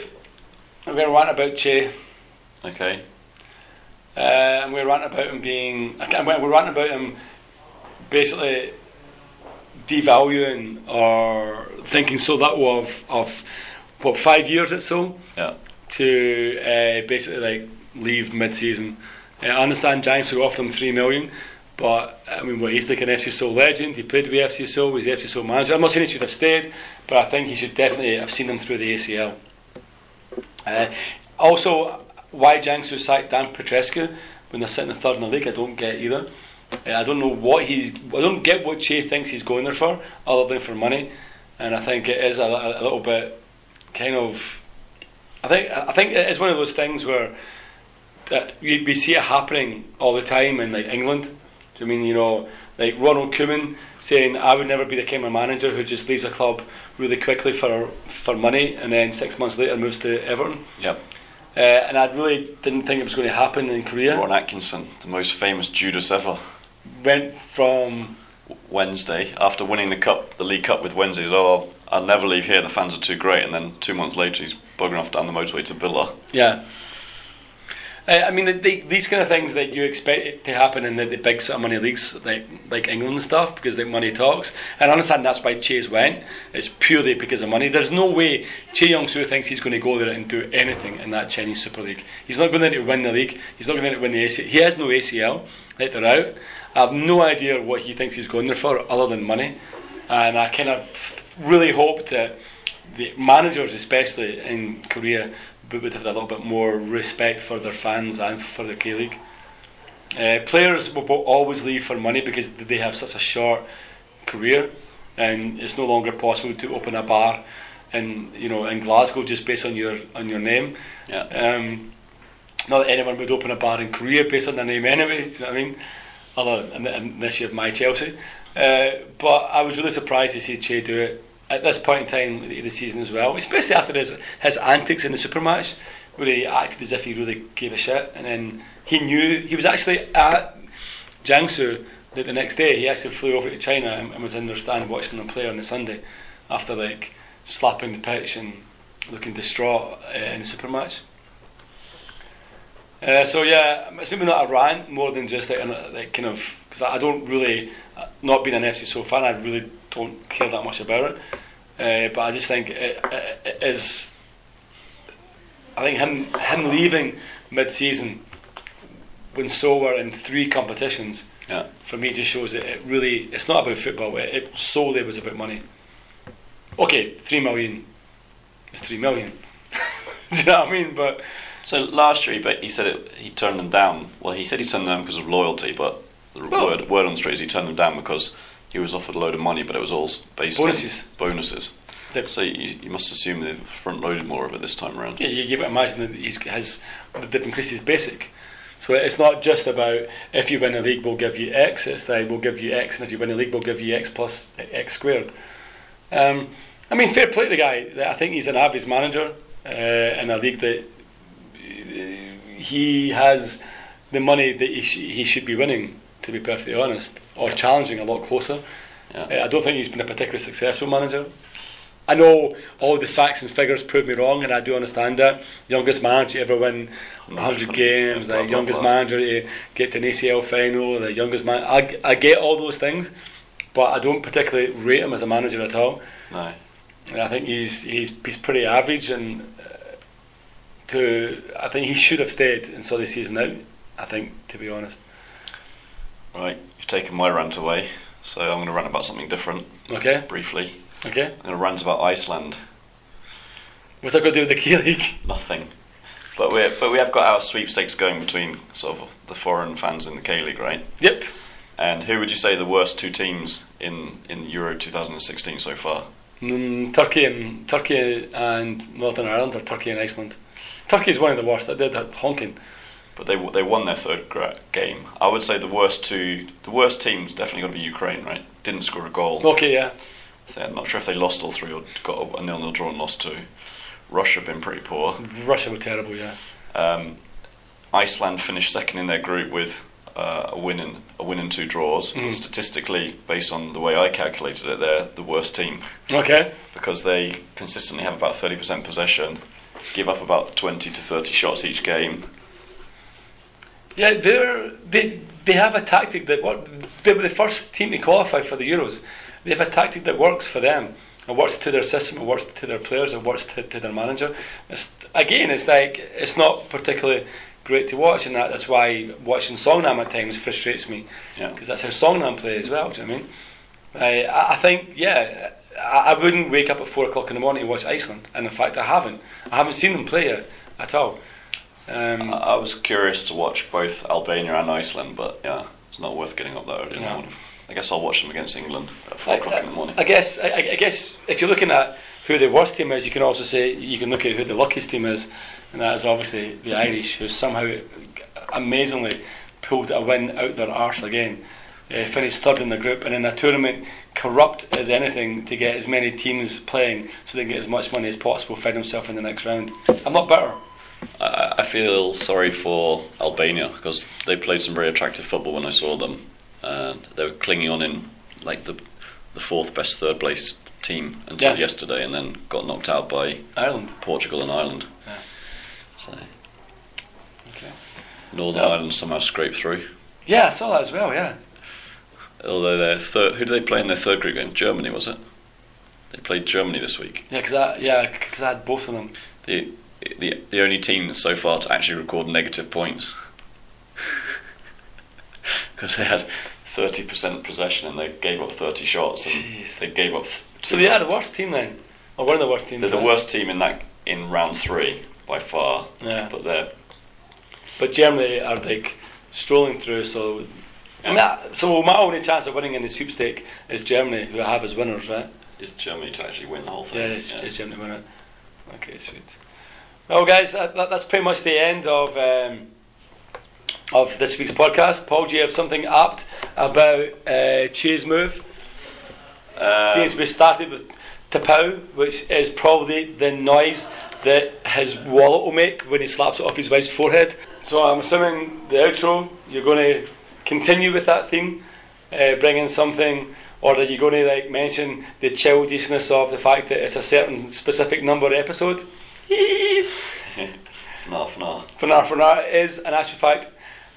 I'm going to rant about Choi. Okay. Uh, I'm going to rant about him being. I can't- I'm going to rant about him basically devaluing or thinking so that of of what five years or so Yeah. to uh, basically like leave mid-season. Uh, I understand Jiangsu offered him three million, but I mean, what he's like an FC Seoul legend. He played with FC Seoul. He's the FC Seoul manager. I'm not saying he should have stayed, but I think he should definitely have seen him through the ACL. Uh, also, why Jiangsu sacked Dan Petrescu when they're sitting third in the league, I don't get either. Uh, I don't know what he's. I don't get what Choi thinks he's going there for, other than for money. And I think it is a, a, a little bit kind of. I think I think it is one of those things where that we, we see it happening all the time in like England. Do you mean you know Like Ronald Koeman saying, "I would never be the kind of manager who just leaves a club really quickly for for money and then six months later moves to Everton." Yep. Uh, and I really didn't think it was going to happen in Korea. Ron Atkinson, the most famous Judas ever. Went from Wednesday after winning the cup, the League Cup with Wednesday. Oh, I'll never leave here. The fans are too great. And then two months later, he's bugging off down the motorway to Villa. yeah. I mean, the, the, these kind of things that you expect to happen in the, the big sort of money leagues, like like England and stuff, because the money talks. And I understand that's why Choi's went. It's purely because of money. There's no way Choi Yong Soo thinks he's going to go there and do anything in that Chinese Super League. He's not going there to win the league. He's not going there to win the ACL. He has no ACL. Let they're out. I have no idea what he thinks he's going there for, other than money. And I kind of really hope that the managers, especially in Korea, would have a little bit more respect for their fans and for the K League. Uh, players will will always leave for money because they have such a short career, and it's no longer possible to open a bar in you know in Glasgow just based on your on your name. Yeah. Um, not that anyone would open a bar in Korea based on their name anyway. Do you know what I mean? Other and this my Chelsea, uh, but I was really surprised to see Choi do it at this point in time of the season as well, especially after his his antics in the super match, where he acted as if he really gave a shit, and then he knew he was actually at Jiangsu the, the next day. He actually flew over to China and, and was in their stand watching them play on the Sunday, after like slapping the pitch and looking distraught uh, in the super match. Uh, so yeah, it's maybe not a rant more than just like, an, like kind of because I don't really, uh, not being an FC Seoul fan, I really don't care that much about it. Uh, but I just think it, it, it is. I think him him leaving mid-season when so were in three competitions Yeah. for me just shows that it really it's not about football. It, it solely was about money. Okay, three million is three million. Do you know what I mean? But So last year, he, ba- he said it, he turned them down. Well, he said he turned them down because of loyalty, but the Well- word, word on the street is he turned them down because he was offered a load of money, but it was all s- based Bonuses. on bonuses. They- So you, you must assume they've front loaded more of it this time around. Yeah, you, you imagine that he's has they've increased his basic. So it's not just about if you win a league, we'll give you X. It's like we'll give you X, and if you win a league, we'll give you X plus X squared. Um, I mean, fair play to the guy. I think he's an average manager uh, in a league that he has the money that he, sh- he should be winning. To be perfectly honest, or challenging a lot closer. Yeah. Uh, I don't think he's been a particularly successful manager. I know all the facts and figures prove me wrong, and I do understand that. Youngest manager to ever win 100 games, the youngest manager to get to an ACL final, the youngest man. I, I get all those things, but I don't particularly rate him as a manager at all. No. And I think he's he's he's pretty average, and to I think he should have stayed and saw the season out. I think, to be honest. Right, you've taken my rant away, so I'm going to rant about something different Okay, briefly. okay. I'm going to rant about Iceland. What's that got to do with the K League? Nothing. But we but we have got our sweepstakes going between sort of the foreign fans in the K League, right? Yep. And who would you say the worst two teams in in Euro 2016 so far? Mm, Turkey and Turkey and Northern Ireland, or Turkey and Iceland. Turkey is one of the worst. I did that honking. But they they won their third game. I would say the worst two, the worst team's definitely got to be Ukraine, right? Didn't score a goal. Okay, yeah. I'm not sure if they lost all three or got a nil nil draw and lost two. Russia have been pretty poor. Russia were terrible, yeah. Um, Iceland finished second in their group with uh, a win and a win and two draws. Mm. But statistically, based on the way I calculated it, they're the worst team Okay. because they consistently have about thirty percent possession, give up about twenty to thirty shots each game. Yeah, they're they they have a tactic that work. They were the first team to qualify for the Euros. They have a tactic that works for them. It works to their system. It works to their players. It works to, to their manager. It's, again, it's like it's not particularly great to watch, and that, that's why watching Songnam at times frustrates me Yeah. because that's how Songnam play as well. Do you know what I mean? I- I think yeah, I, I wouldn't wake up at four o'clock in the morning to watch Iceland, and in fact I haven't. I haven't seen them play yet at all. Um, I I was curious to watch both Albania and Iceland, but yeah, it's not worth getting up that early in the morning. I guess I'll watch them against England at four I, o'clock in the morning. I guess I, I- I guess if you're looking at who the worst team is, you can also say you can look at who the luckiest team is, and that is obviously the Irish, who somehow amazingly pulled a win out their arse again. uh, finished third in the group, and in a tournament corrupt as anything to get as many teams playing so they can get as much money as possible, find himself in the next round. I'm not bitter. I, I feel sorry for Albania because they played some very attractive football when I saw them. And they were clinging on in like the the fourth best third place team until Yeah. yesterday, and then got knocked out by Ireland. Portugal and Ireland. Yeah. So Okay. Northern Yeah. Ireland somehow scraped through. Yeah, I saw that as well. Yeah. Although their third, who did they play in their third group game? Germany was it? They played Germany this week. Yeah, because I yeah, 'cause I had both of them. The the the only team so far to actually record negative points because they had thirty percent possession and they gave up thirty shots and Jeez. they gave up. So they are the worst team then, or one of the worst teams. They're the worst team in that in round three by far. Yeah. But they're But Germany are like strolling through. So, I mean, that- so my only chance of winning in the sweepstake is Germany, who I have as winners, right? is Germany to actually win the whole thing. Yeah, it's, it's Germany win it. Okay, sweet. Well, guys, that, that, that's pretty much the end of um, of this week's podcast. Paul, do you have something apt about uh, Choi's move? Uh, Since we started with T'Pau, which is probably the noise that his wallet will make when he slaps it off his wife's forehead. So I'm assuming the outro, you're going to continue with that theme, uh, bring in something, or are you going to like mention the childishness of the fact that it's a certain specific number episode? For now, for now, it is in actual fact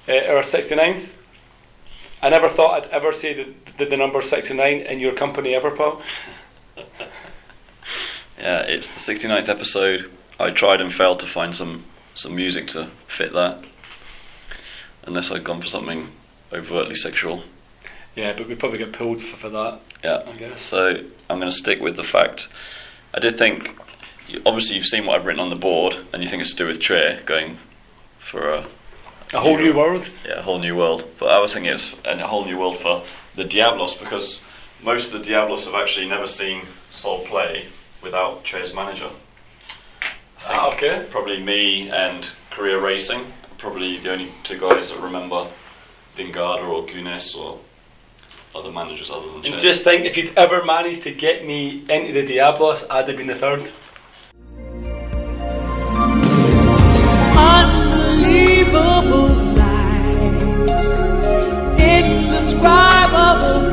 uh, our 69th. I never thought I'd ever say the, the, the number 69 in your company ever, Paul. Yeah, it's the 69th episode. I tried and failed to find some some music to fit that, unless I'd gone for something overtly sexual. Yeah, but we probably get pulled for, for that. Yeah. I guess. So I'm going to stick with the fact. I did think, obviously, you've seen what I've written on the board, and you think it's to do with Choi going for a A whole new world. yeah, a whole new world. But I was thinking it's a whole new world for the Diablos because most of the Diablos have actually never seen Seoul play without Trey's manager. Ah, okay. Probably me and Korea Racing, probably the only two guys that remember Vingada or Gunes or other managers other than Choi. And just think, if you'd ever managed to get me into the Diablos, I'd have been the third. unbelievable sights, indescribable